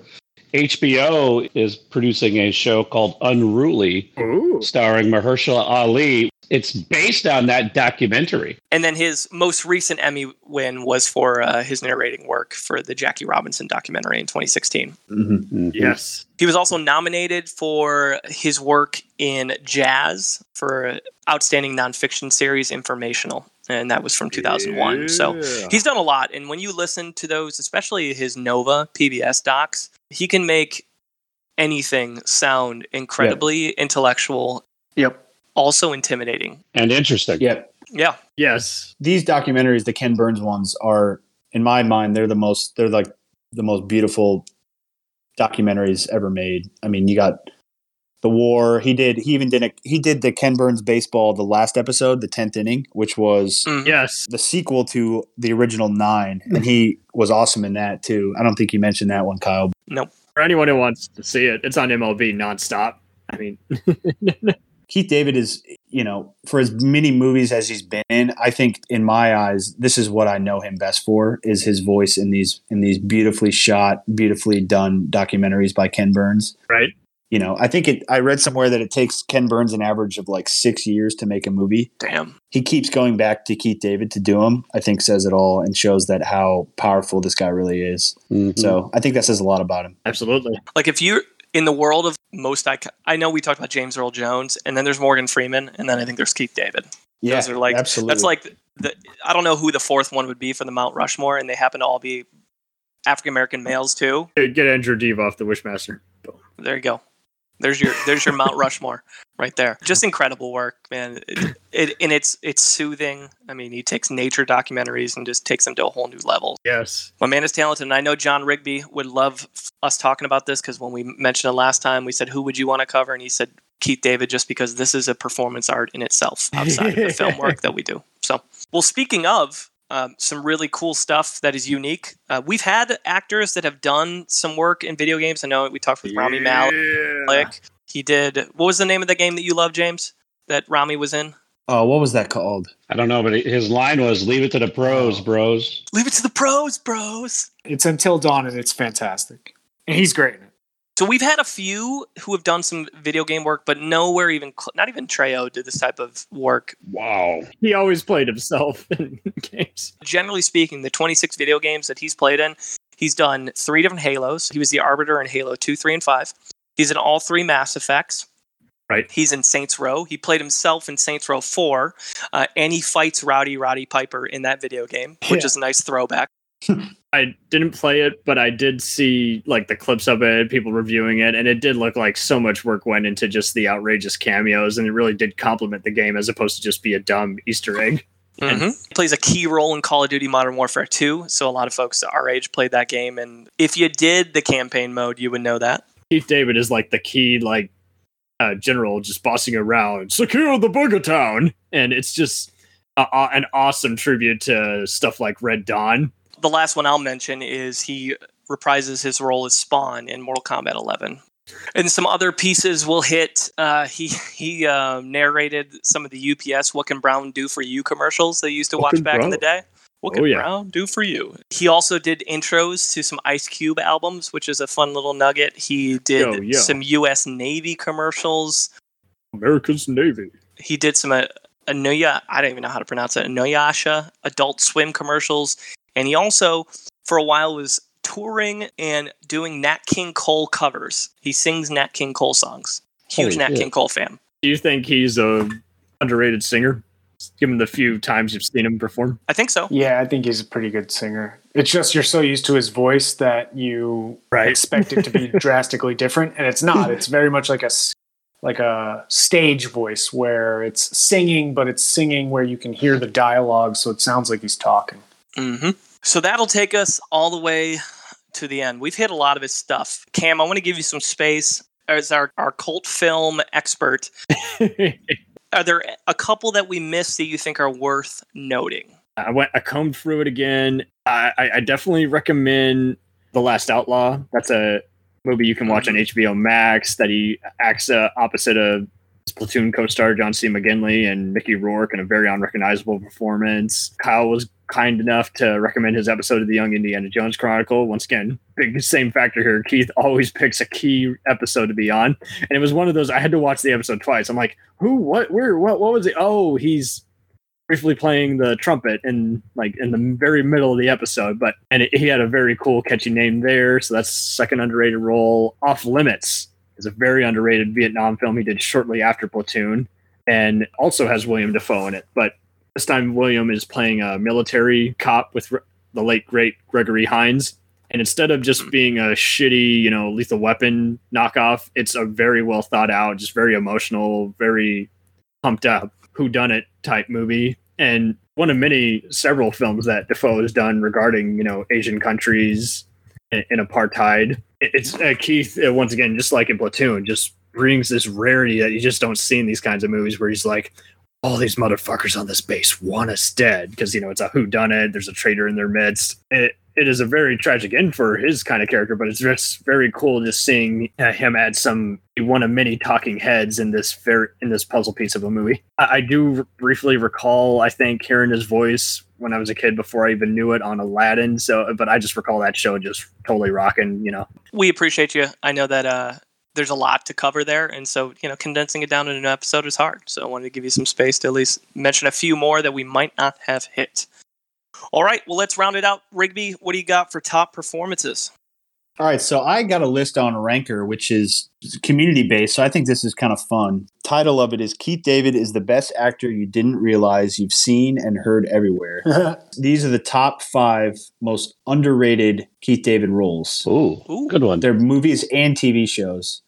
HBO is producing a show called Unruly, Ooh. starring Mahershala Ali. It's based on that documentary. And then his most recent Emmy win was for uh, his narrating work for the Jackie Robinson documentary in 2016. Mhm. Yes. He was also nominated for his work in Jazz for Outstanding Nonfiction Series Informational, and that was from 2001. So he's done a lot. And when you listen to those, especially his Nova PBS docs, he can make anything sound incredibly intellectual, Yep. Also intimidating. And interesting. Yep. Yeah. yes. These documentaries, the Ken Burns ones, are in my mind they're the most they're like the most beautiful documentaries ever made. I mean, you got the war. He did. He even did. A, he did the Ken Burns baseball, the last episode, the tenth inning, which was Mhm. Yes. the sequel to the original nine, and he was awesome in that too. I don't think you mentioned that one, Kyle. Nope. For anyone who wants to see it, it's on MLB nonstop. I mean, Keith David is, you know, for as many movies as he's been in, I think in my eyes, this is what I know him best for is his voice in these in these beautifully shot, beautifully done documentaries by Ken Burns. right? You know, I think it I read somewhere that it takes Ken Burns an average of like 6 years to make a movie. Damn. He keeps going back to Keith David to do them. I think says it all and shows that how powerful this guy really is. Mhm. So, I think that says a lot about him. Absolutely. Like if you're in the world of most icon, I know we talked about James Earl Jones, and then there's Morgan Freeman, and then I think there's Keith David. Yeah, Those are like absolutely. That's like the I don't know who the fourth one would be for the Mount Rushmore, and they happen to all be African American males too. Get get Andrew Divoff the Wishmaster. There you go. There's your there's your Mount Rushmore right there. Just incredible work, man. It, it, and it's it's soothing. I mean, he takes nature documentaries and just takes them to a whole new level. Yes. My man is talented, and I know John Rigby would love us talking about this because when we mentioned it last time, we said, "Who would you want to cover?" And he said, "Keith David," just because this is a performance art in itself outside of the film work that we do. So, well, speaking of um, some really cool stuff that is unique, uh, we've had actors that have done some work in video games. I know we talked with Rami Malek. Yeah. He did. What was the name of the game that you love, James? That Rami was in? Oh, what was that called? I don't know, but his line was "Leave it to the pros, bros." Leave it to the pros, bros. It's Until Dawn, and it's fantastic. And he's great in it. So we've had a few who have done some video game work, but nowhere even, cl- not even Trejo did this type of work. Wow. He always played himself in games. Generally speaking, the 26 video games that he's played in, he's done three different Halos. He was the Arbiter in Halo 2, 3, and 5. He's in all three Mass Effects. Right. He's in Saints Row. He played himself in Saints Row 4, uh, and he fights Rowdy Roddy Piper in that video game, which Yeah. is a nice throwback. I didn't play it, but I did see like the clips of it, people reviewing it, and it did look like so much work went into just the outrageous cameos, and it really did complement the game as opposed to just be a dumb Easter egg. And- Mhm. He plays a key role in Call of Duty Modern Warfare 2, so a lot of folks our age played that game. And if you did the campaign mode, you would know that. Keith David is like the key like uh, general just bossing around, secure the Burger Town, and it's just a, a- an awesome tribute to stuff like Red Dawn. The last one I'll mention is he reprises his role as Spawn in Mortal Kombat 11. And some other pieces will hit. Uh, he he uh, narrated some of the UPS "What Can Brown Do for You" commercials they used to What watch back in the day. What Oh, can yeah. Brown do for you? He also did intros to some Ice Cube albums, which is a fun little nugget. He did Yo, yo. some U.S. Navy commercials. America's Navy. He did some uh, Anuya, I don't even know how to pronounce it, Anuyasha Adult Swim commercials. And he also, for a while, was touring and doing Nat King Cole covers. He sings Nat King Cole songs. Huge Holy Nat shit. King Cole fan. Do you think he's a underrated singer? Given the few times you've seen him perform, I think so. Yeah, I think he's a pretty good singer. It's just you're so used to his voice that you Right. expect it to be drastically different, and it's not. It's very much like a s- like a stage voice where it's singing, but it's singing where you can hear the dialogue, so it sounds like he's talking. Hmm So that'll take us all the way to the end. We've hit a lot of his stuff. Cam, I want to give you some space as our, our cult film expert. Are there a couple that we missed that you think are worth noting? I went. I combed through it again. I, I, I definitely recommend The Last Outlaw. That's a movie you can watch on HBO Max. That he acts uh, opposite of his platoon co-star John C. McGinley and Mickey Rourke in a very unrecognizable performance. Kyle was kind enough to recommend his episode of the Young Indiana Jones Chronicle. Once again, big same factor here. Keith always picks a key episode to be on, and it was one of those I had to watch the episode twice. I'm like, who, what, where, what, what was it? Oh, he's briefly playing the trumpet in like in the very middle of the episode but and it, he had a very cool catchy name there so that's second underrated role off limits is a very underrated vietnam film he did shortly after platoon and also has william dafoe in it but this time william is playing a military cop with r- the late great gregory hines and instead of just being a shitty you know lethal weapon knockoff it's a very well thought out just very emotional very pumped up who done it type movie and one of many several films that Dafoe has done regarding you know Asian countries in, in apartheid. It- It's uh, Keith uh, once again, just like in Platoon, just brings this rarity that you just don't see in these kinds of movies, where he's like, all these motherfuckers on this base want us dead because you know it's a who done it. There's a traitor in their midst. It, it is a very tragic end for his kind of character, but it's just very cool just seeing uh, him add some one of many talking heads in this very in this puzzle piece of a movie. I, I do r- briefly recall, I think, hearing his voice when I was a kid before I even knew it on Aladdin. So, but I just recall that show just totally rocking. You know, We appreciate you. I know that uh, there's a lot to cover there, and so you know, condensing it down in an episode is hard. So I wanted to give you some space to at least mention a few more that we might not have hit. All right, well, let's round it out. Rigby, what do you got for top performances? All right, so I got a list on Ranker, which is community based. So I think this is kind of fun. Title of it is Keith David is the best actor you didn't realize you've seen and heard everywhere. These are the top five most underrated Keith David roles. Ooh, Ooh. good one. They're movies and TV shows.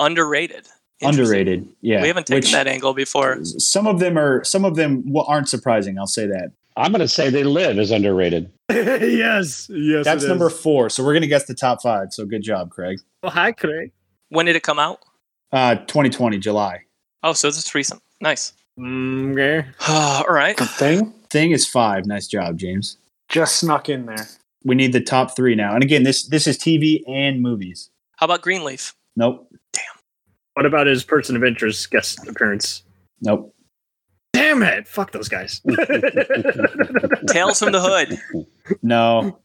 Underrated. Underrated, yeah. We haven't taken which- that angle before. Some of them are. Some of them aren't surprising. I'll say that. I'm going to say They Live is underrated. yes, yes, That's number four. So we're gonna guess the top five. So good job, Craig. Oh, hi, Craig. When did it come out? Uh, 2020 July. Oh, so this is recent. Nice. Mm, Okay. All right. The thing Thing is five. Nice job, James. just snuck in there. We need the top three now. And again, this this is TV and movies. How about Greenleaf? Nope. Damn. What about his person of interest guest appearance? Nope. Damn it! Fuck those guys. Tales from the Hood. No.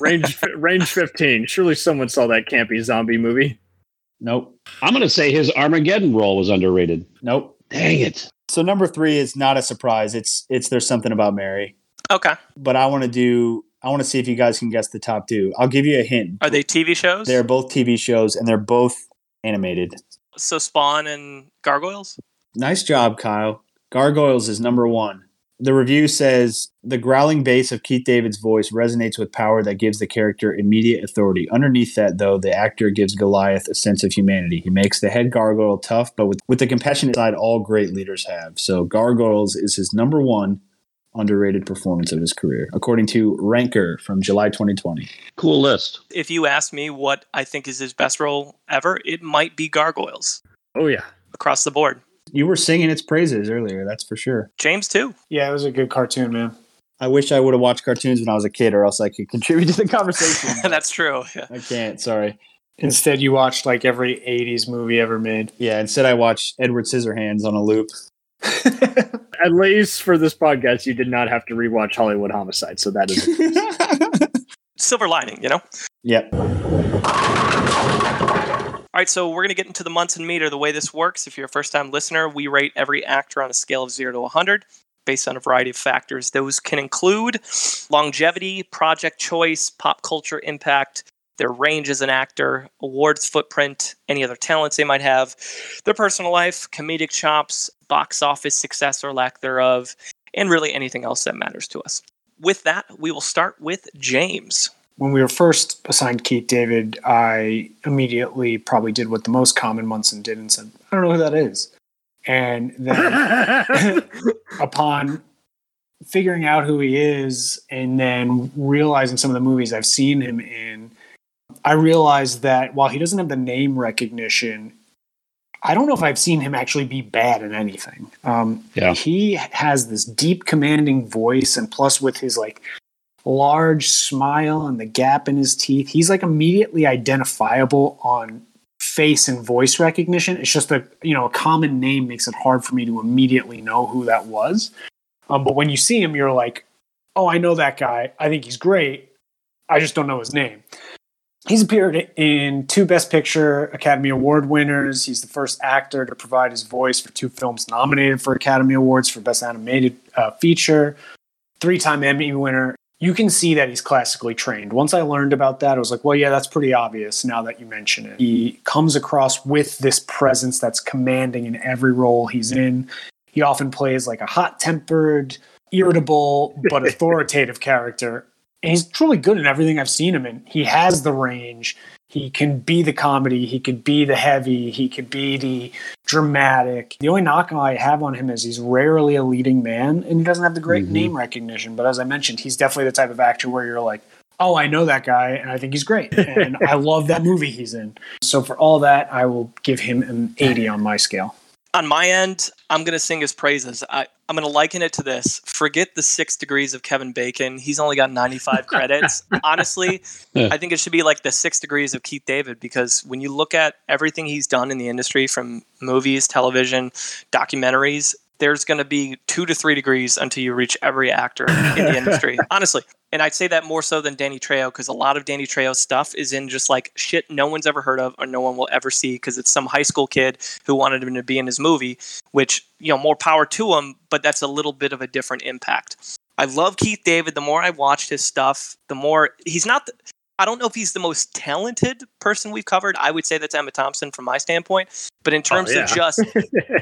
range range 15 surely someone saw that campy zombie movie Nope. I'm going to say his Armageddon role was underrated. Nope. Dang it. So number three is not a surprise. It's it's there's something about Mary. Okay. But I want to do. I want to see if you guys can guess the top two. I'll give you a hint. Are they TV shows? They're both TV shows and they're both animated. So Spawn and Gargoyles. Nice job, Kyle. Gargoyles is number one. The review says the growling bass of Keith David's voice resonates with power that gives the character immediate authority. Underneath that, though, the actor gives Goliath a sense of humanity. He makes the head gargoyle tough, but with, with the compassionate side all great leaders have. So, Gargoyles is his number one underrated performance of his career, according to Ranker from July 2020. Cool list. If you ask me what I think is his best role ever, it might be Gargoyles Oh yeah. across the board. You were singing its praises earlier, that's for sure. James too. Yeah, it was a good cartoon, man. I wish I would have watched cartoons when I was a kid, or else I could contribute to the conversation. That's true. Yeah. I can't. Sorry. Instead, you watched like every '80s movie ever made. Yeah. Instead, I watched Edward Scissorhands on a loop. At least for this podcast, you did not have to rewatch Hollywood Homicide, so that is Silver lining, you know. yep. All right, so we're going to get into the Munson meter. The way this works, if you're a first time listener, we rate every actor on a scale of 0 to 100 based on a variety of factors. Those can include longevity, project choice, pop culture impact, their range as an actor, awards footprint, any other talents they might have, their personal life, comedic chops, box office success or lack thereof, and really anything else that matters to us. With that, we will start with James. When we were first assigned Keith David, I immediately probably did what the most common Munson did and said, I don't know who that is. And then upon figuring out who he is and then realizing some of the movies I've seen him in, I realized that while he doesn't have the name recognition, I don't know if I've seen him actually be bad in anything. Um, Yeah. He has this deep, commanding voice, and plus with his like large smile and the gap in his teeth, he's like immediately identifiable on face and voice recognition. It's just a you know a common name makes it hard for me to immediately know who that was. Um, but when you see him, you're like, oh, I know that guy. I think he's great. I just don't know his name. He's appeared in two Best Picture Academy Award winners. He's the first actor to provide his voice for two films nominated for Academy Awards for Best Animated uh, Feature. Three time Emmy winner. You can see that he's classically trained. Once I learned about that, I was like, well, yeah, that's pretty obvious now that you mention it. He comes across with this presence that's commanding in every role he's in. He often plays like a hot tempered, irritable, but authoritative character and he's truly good in everything I've seen him in. He has the range. He can be the comedy. He could be the heavy. He could be the dramatic. The only knock I have on him is he's rarely a leading man, and he doesn't have the great Mhm. name recognition. But as I mentioned, he's definitely the type of actor where you're like, "Oh, I know that guy, and I think he's great, and I love that movie he's in." So for all that, I will give him an 80 on my scale. On my end, I'm going to sing his praises. I, I'm going to liken it to this. Forget the six degrees of Kevin Bacon. He's only got 95 credits. Honestly, Yeah. I think it should be like the six degrees of Keith David because when you look at everything he's done in the industry from movies, television, documentaries, there's going to be two to three degrees until you reach every actor in the industry. Honestly. And I'd say that more so than Danny Trejo because a lot of Danny Trejo's stuff is in just like shit no one's ever heard of or no one will ever see because it's some high school kid who wanted him to be in his movie, which, you know, more power to him, but that's a little bit of a different impact. I love Keith David. The more I watched his stuff, the more he's not. The, I don't know if he's the most talented person we've covered. I would say that's Emma Thompson from my standpoint. But in oh, terms yeah. of just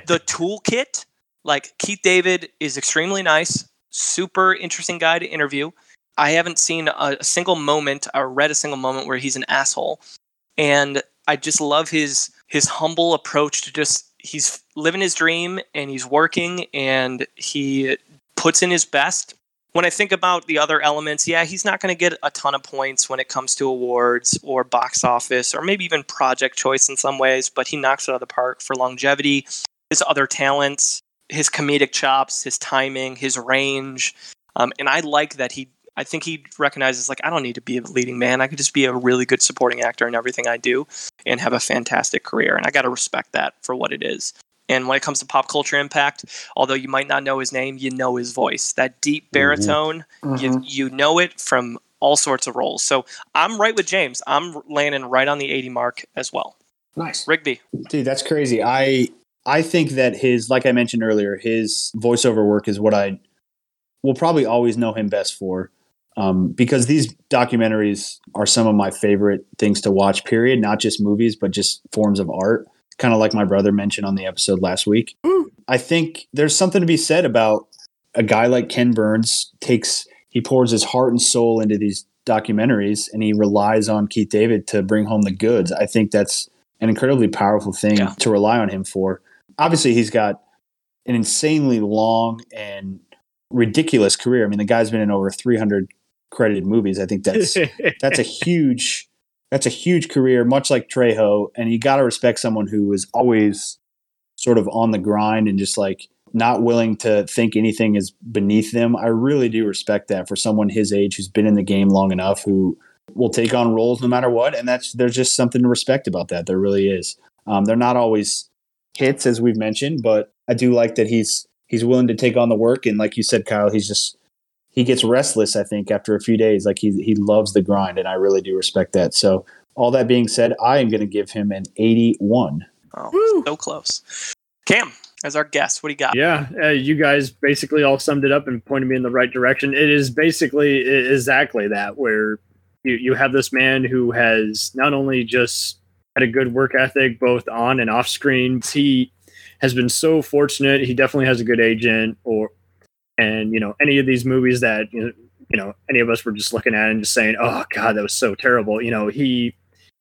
the toolkit, like Keith David is extremely nice, super interesting guy to interview. I haven't seen a, single moment or read a single moment where he's an asshole, and I just love his his humble approach to just he's living his dream and he's working and he puts in his best. When I think about the other elements, yeah, he's not going to get a ton of points when it comes to awards or box office or maybe even project choice in some ways, but he knocks it out of the park for longevity, his other talents, his comedic chops, his timing, his range. Um, and I like that he I think he recognizes like I don't need to be a leading man. I could just be a really good supporting actor in everything I do and have a fantastic career. And I got to respect that for what it is. And when it comes to pop culture impact, although you might not know his name, you know his voice. That deep baritone, you Mhm. you know it from all sorts of roles. So I'm right with James. I'm landing right on the 80 mark as well. Nice. Rigby. Dude, that's crazy. I I think that his, like I mentioned earlier, his voiceover work is what I will probably always know him best for. Um, because these documentaries are some of my favorite things to watch. Period. Not just movies, but just forms of art. kind of like my brother mentioned on the episode last week. I think there's something to be said about a guy like Ken Burns takes he pours his heart and soul into these documentaries and he relies on Keith David to bring home the goods. I think that's an incredibly powerful thing Yeah. to rely on him for. Obviously, he's got an insanely long and ridiculous career. I mean, the guy's been in over 300 credited movies. I think that's that's a huge that's a huge career, much like Trejo. And you got to respect someone who is always sort of on the grind and just like not willing to think anything is beneath them. I really do respect that for someone his age who's been in the game long enough who will take on roles no matter what. And that's there's just something to respect about that. There really is. Um, they're not always hits as we've mentioned, but I do like that he's he's willing to take on the work. And like you said, Kyle, he's just he gets restless. I think after a few days, like he he loves the grind, and I really do respect that. So all that being said, I am going to give him an 81. Oh, so close. Cam, as our guest, what do you got? Yeah, uh, you guys basically all summed it up and pointed me in the right direction. It is basically exactly that, where you, you have this man who has not only just had a good work ethic, both on and off screen, he has been so fortunate. He definitely has a good agent, or and you know any of these movies that you know, any of us were just looking at and just saying, "Oh God, that was so terrible." You know, he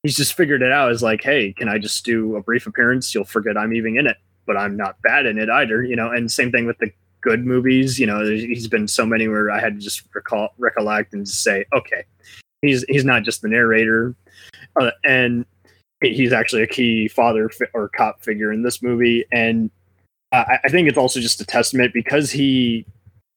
he's just figured it out. Is like, hey, can I just do a brief appearance? You'll forget I'm even in it but I'm not bad in it either, you know. And same thing with the good movies, you know. He's been so many where I had to just recall, recollect, and just say, okay, he's he's not just the narrator, uh, and he's actually a key father fi- or cop figure in this movie. And uh, I, I think it's also just a testament because he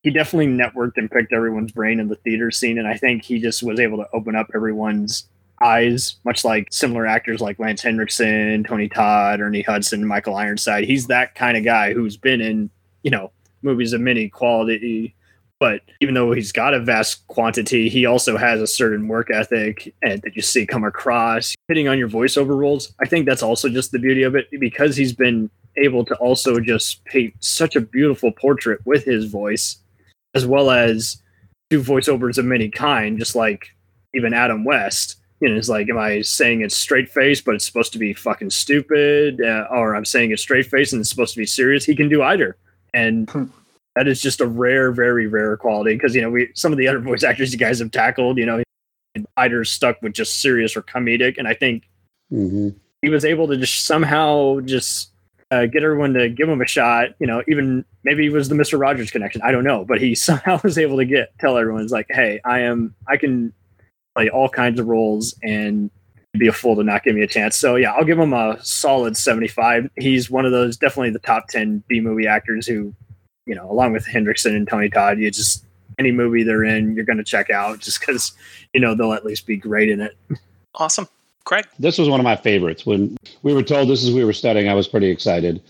he definitely networked and picked everyone's brain in the theater scene, and I think he just was able to open up everyone's eyes, much like similar actors like Lance Henriksen, Tony Todd, Ernie Hudson, Michael Ironside. He's that kind of guy who's been in, you know, movies of many quality. But even though he's got a vast quantity, he also has a certain work ethic and that you see come across hitting on your voiceover roles. I think that's also just the beauty of it because he's been able to also just paint such a beautiful portrait with his voice, as well as do voiceovers of many kind, just like even Adam West you know, it's like, am I saying it's straight face, but it's supposed to be fucking stupid, uh, or I'm saying it's straight face and it's supposed to be serious? He can do either, and that is just a rare, very rare quality. Because you know, we some of the other voice actors you guys have tackled, you know, either stuck with just serious or comedic, and I think hmm he was able to just somehow just uh, get everyone to give him a shot. You know, even maybe it was the Mister Rogers connection. I don't know, but he somehow was able to get tell everyone, "It's like, hey, I am, I can play all kinds of roles and be a fool to not give me a chance." So yeah, I'll give him a solid seventy-five. He's one of those definitely the top ten B movie actors who, you know, along with Henriksen and Tony Todd, you just any movie they're in, you're going to check out just because you know they'll at least be great in it. Awesome. Craig, This was one of my favorites. When we were told this is we were studying, I was pretty excited.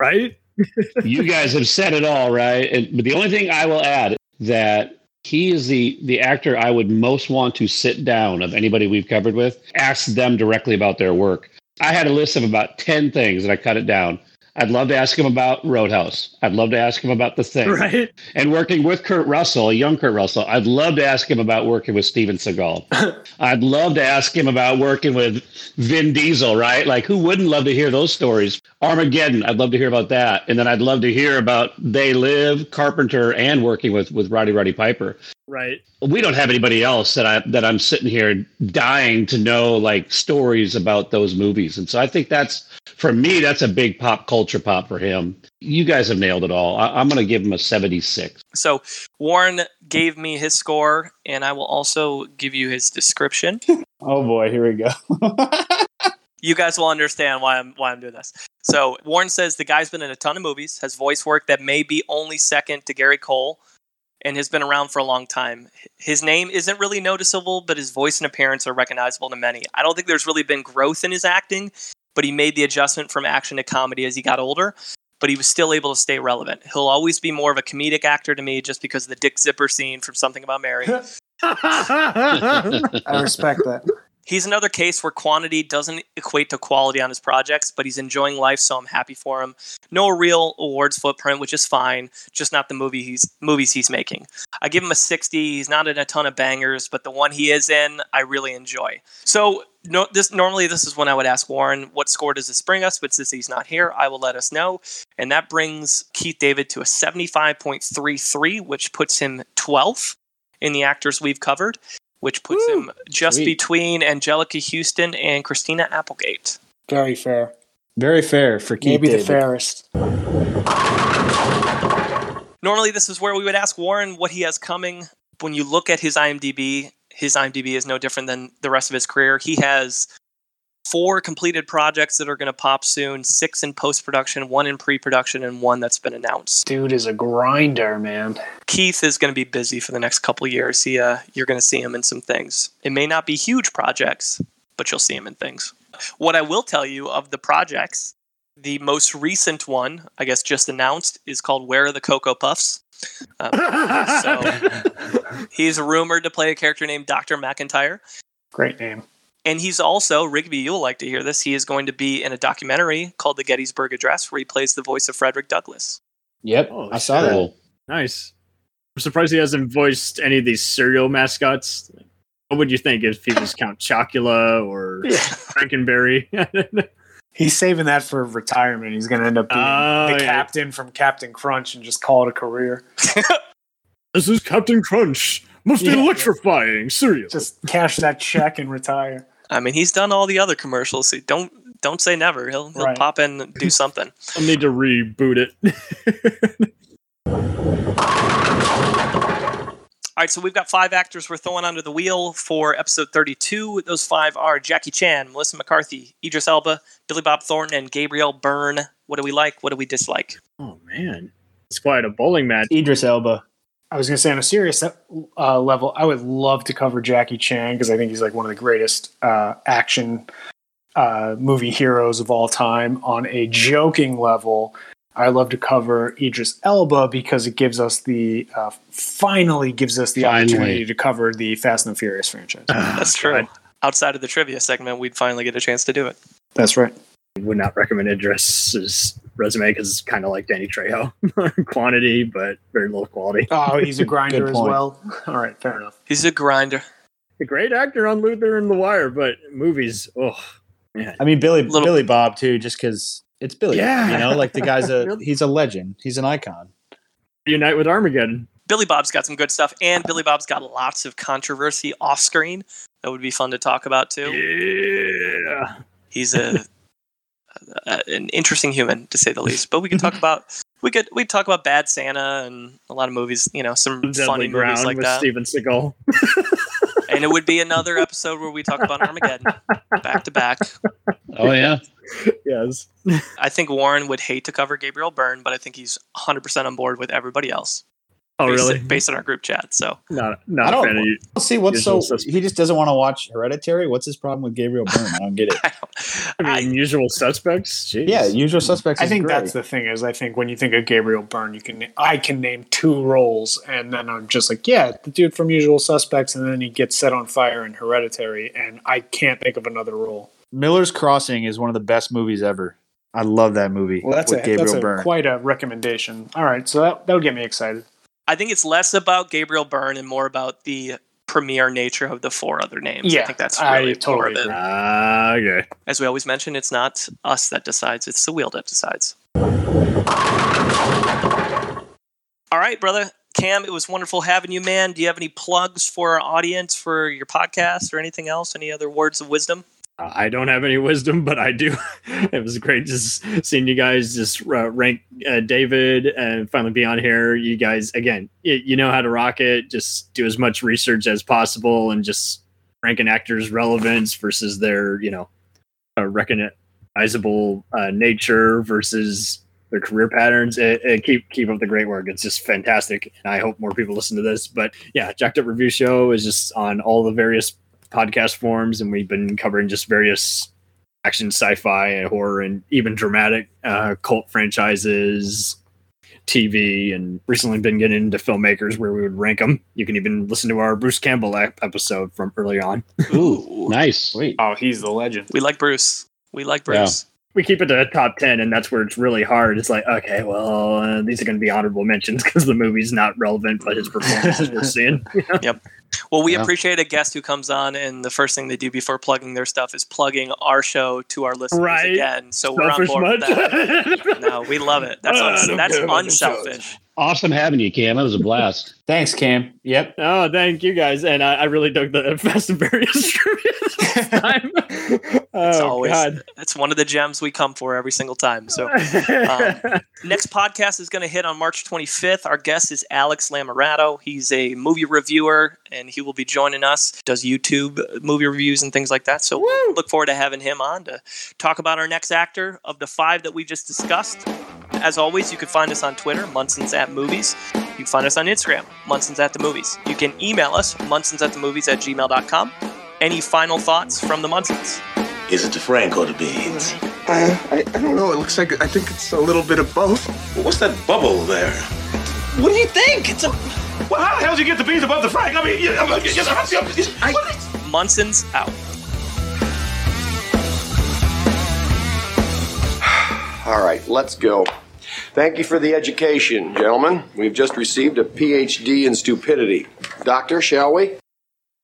Right? you guys have said it all, right? And, but the only thing I will add that he is the the actor I would most want to sit down of anybody we've covered with, ask them directly about their work. I had a list of about ten things, and I cut it down. I'd love to ask him about Roadhouse. I'd love to ask him about The Thing. Right? And working with Kurt Russell, a young Kurt Russell, I'd love to ask him about working with Steven Seagal. I'd love to ask him about working with Vin Diesel, right? Like, who wouldn't love to hear those stories? Armageddon, I'd love to hear about that. And then I'd love to hear about They Live, Carpenter, and working with with Roddy Roddy Piper. Right? We don't have anybody else that I that I'm sitting here dying to know like stories about those movies. And so I think that's for me, that's a big pop culture pop for him. You guys have nailed it all. I, I'm going to give him a 76. so Warren gave me his score, and I will also give you his description. Oh boy, here we go. you guys will understand why I'm why I'm doing this. So Warren says the guy's been in a ton of movies, has voice work that may be only second to Gary Cole, and has been around for a long time. His name isn't really noticeable, but his voice and appearance are recognizable to many. I don't think there's really been growth in his acting, but he made the adjustment from action to comedy as he got older. But he was still able to stay relevant. He'll always be more of a comedic actor to me just because of the Dick Zipper scene from Something About Mary. I respect that. He's another case where quantity doesn't equate to quality on his projects, but he's enjoying life, so I'm happy for him. No real awards footprint, which is fine, just not the movie he's movies he's making. I give him a 60. He's not in a ton of bangers, but the one he is in, I really enjoy. So no, this normally this is when I would ask Warren, what score does this bring us? But since he's not here, I will let us know, and that brings Keith David to a 75.33, which puts him 12th in the actors we've covered which puts Woo! him just Sweet. between Anjelica Huston and Christina Applegate. Very fair. Very fair for Keith Maybe the fairest. Normally, this is where we would ask Warren what he has coming. When you look at his IMDb, his IMDb is no different than the rest of his career. He has four completed projects that are going to pop soon, six in post production, one in pre production, and one that's been announced. Dude is a grinder, man. Keith is going to be busy for the next couple years. He, uh, you're going to see him in some things. It may not be huge projects, but you'll see him in things. What I will tell you of the projects, the most recent one, I guess just announced, is called Where Are the Cocoa Puffs? Um, so he's rumored to play a character named Dr. McIntyre. Great name. And he's also, Rigby, you'll like to hear this, he is going to be in a documentary called The Gettysburg Address where he plays the voice of Frederick Douglass. Yep, Oh, I saw that. Nice. I'm surprised he hasn't voiced any of these cereal mascots. What would you think if he was Count Chocula or Frankenberry? He's saving that for retirement. He's going to end up being Oh, the yeah. captain from Captain Crunch and just call it a career. this is Captain Crunch. Most Yeah. electrifying cereal. Just cash that check and retire. I mean, he's done all the other commercials. So don't don't say never. He'll he'll Right. pop in and do something. I'll need to reboot it. All right, so we've got five actors we're throwing under the wheel for episode 32. Those five are Jackie Chan, Melissa McCarthy, Idris Elba, Billy Bob Thornton, and Gabriel Byrne. What do we like? What do we dislike? oh man, it's quite a bowling match. Idris Elba. I was going to say on a serious uh, level, I would love to cover Jackie Chan because I think he's like one of the greatest uh, action uh, movie heroes of all time. On a joking level, I love to cover Idris Elba because it gives us the uh, finally gives us the Finally. opportunity to cover the Fast and the Furious franchise. That's true. Outside of the trivia segment, we'd finally get a chance to do it. That's right. Would not recommend Idris's resume because it's kind of like Danny Trejo, quantity but very low quality. Oh, he's a grinder as well. All right, fair enough. He's a grinder. A great actor on Luther and The Wire, but movies, oh man, I mean Billy Little- Billy Bob too, just because it's Billy. Yeah. you know, like the guy's a he's a legend. He's an icon. unite with Armageddon. Billy Bob's got some good stuff, and Billy Bob's got lots of controversy off screen that would be fun to talk about too. Yeah, He's a, a an interesting human to say the least. But we could talk about we could we talk about Bad Santa and a lot of movies. You know, some Deadly funny movies Ground like with that. Steven Seagal. And it would be another episode where we talk about Armageddon back to back. Oh yeah. yes, I think Warren would hate to cover Gabriel Byrne, but I think he's 100% on board with everybody else. Oh based, really? Based on our group chat. So Not I not a don't- fan of you. See what's so suspects. he just doesn't want to watch Hereditary. What's his problem with Gabriel Byrne? I don't get it. I, don't, I I, mean, Usual Suspects. Jeez. yeah, Usual Suspects. I is think great. that's the thing is I think when you think of Gabriel Byrne, you can I can name two roles, and then I'm just like, yeah, the dude from Usual Suspects, and then he gets set on fire in Hereditary, and I can't think of another role. Miller's Crossing is one of the best movies ever. I love that movie Well, that's with a Gabriel that's a, Byrne. quite a recommendation. All right, so that that'll get me excited. I think it's less about Gabriel Byrne and more about the premier nature of the four other names. I Yeah, think that's I really totally more of it. agree. Ah, okay. As we always mention, it's not us that decides, it's the wheel that decides. All right, brother. Cam, it was wonderful having you, man. Do you have any plugs for our audience for your podcast or anything else? Any other words of wisdom? Uh, I don't have any wisdom, but I do. it was great just seeing you guys just uh, rank uh, David and finally be on here. You guys, again, y- you know how to rock it. Just do as much research as possible and just rank an actor's relevance versus their, you know, uh, recognizable nature versus their career patterns. It, it keep keep up the great work. It's just fantastic, and I hope more people listen to this. But yeah, Jacked Up Review Show is just on all the various podcast forms, and we've been covering just various action, sci-fi, and horror, and even dramatic uh, cult franchises. TV and recently been getting into filmmakers where we would rank them. You can even listen to our Bruce Campbell ep- episode from early on. Ooh, nice. Sweet. Oh, he's the legend. We like Bruce. We like Bruce. We keep it to the top 10, and that's where it's really hard. It's like, okay, well, uh, these are going to be honorable mentions because the movie's not relevant, but his performance is worth seeing. Yep. Well, we Yeah. appreciate a guest who comes on, and the first thing they do before plugging their stuff is plugging our show to our listeners Right. again. So we're on Selfish board with that. No, we love it. That's I uns- that's care about the unselfish. Awesome having you, Cam. It was a blast. Thanks, Cam. Yep. Oh, thank you guys, and I, I really dug the Fast and Furious trivia this time. It's oh always God! that's one of the gems we come for every single time. So um, next podcast is going to hit on March 25th. Our guest is Alex Lamorato. He's a movie reviewer, and he will be joining us. Does YouTube movie reviews and things like that. So we'll look forward to having him on to talk about our next actor of the five that we just discussed. As always, you can find us on Twitter, Munson's at Movies. You can find us on Instagram, Munson's at the Movies. You can email us, Munson's at the Movies at gmail.com. Any final thoughts from the Munsons? Is it the Frank or the beans? I, I, I don't know. It looks like I think it's a little bit of both. What's that bubble there? What do you think? It's a. Well, how the hell did you get the beans above the Frank? I mean, you, I'm, I, I, Munson's out. All right, let's go. Thank you for the education, gentlemen. We've just received a PhD in stupidity. Doctor, shall we?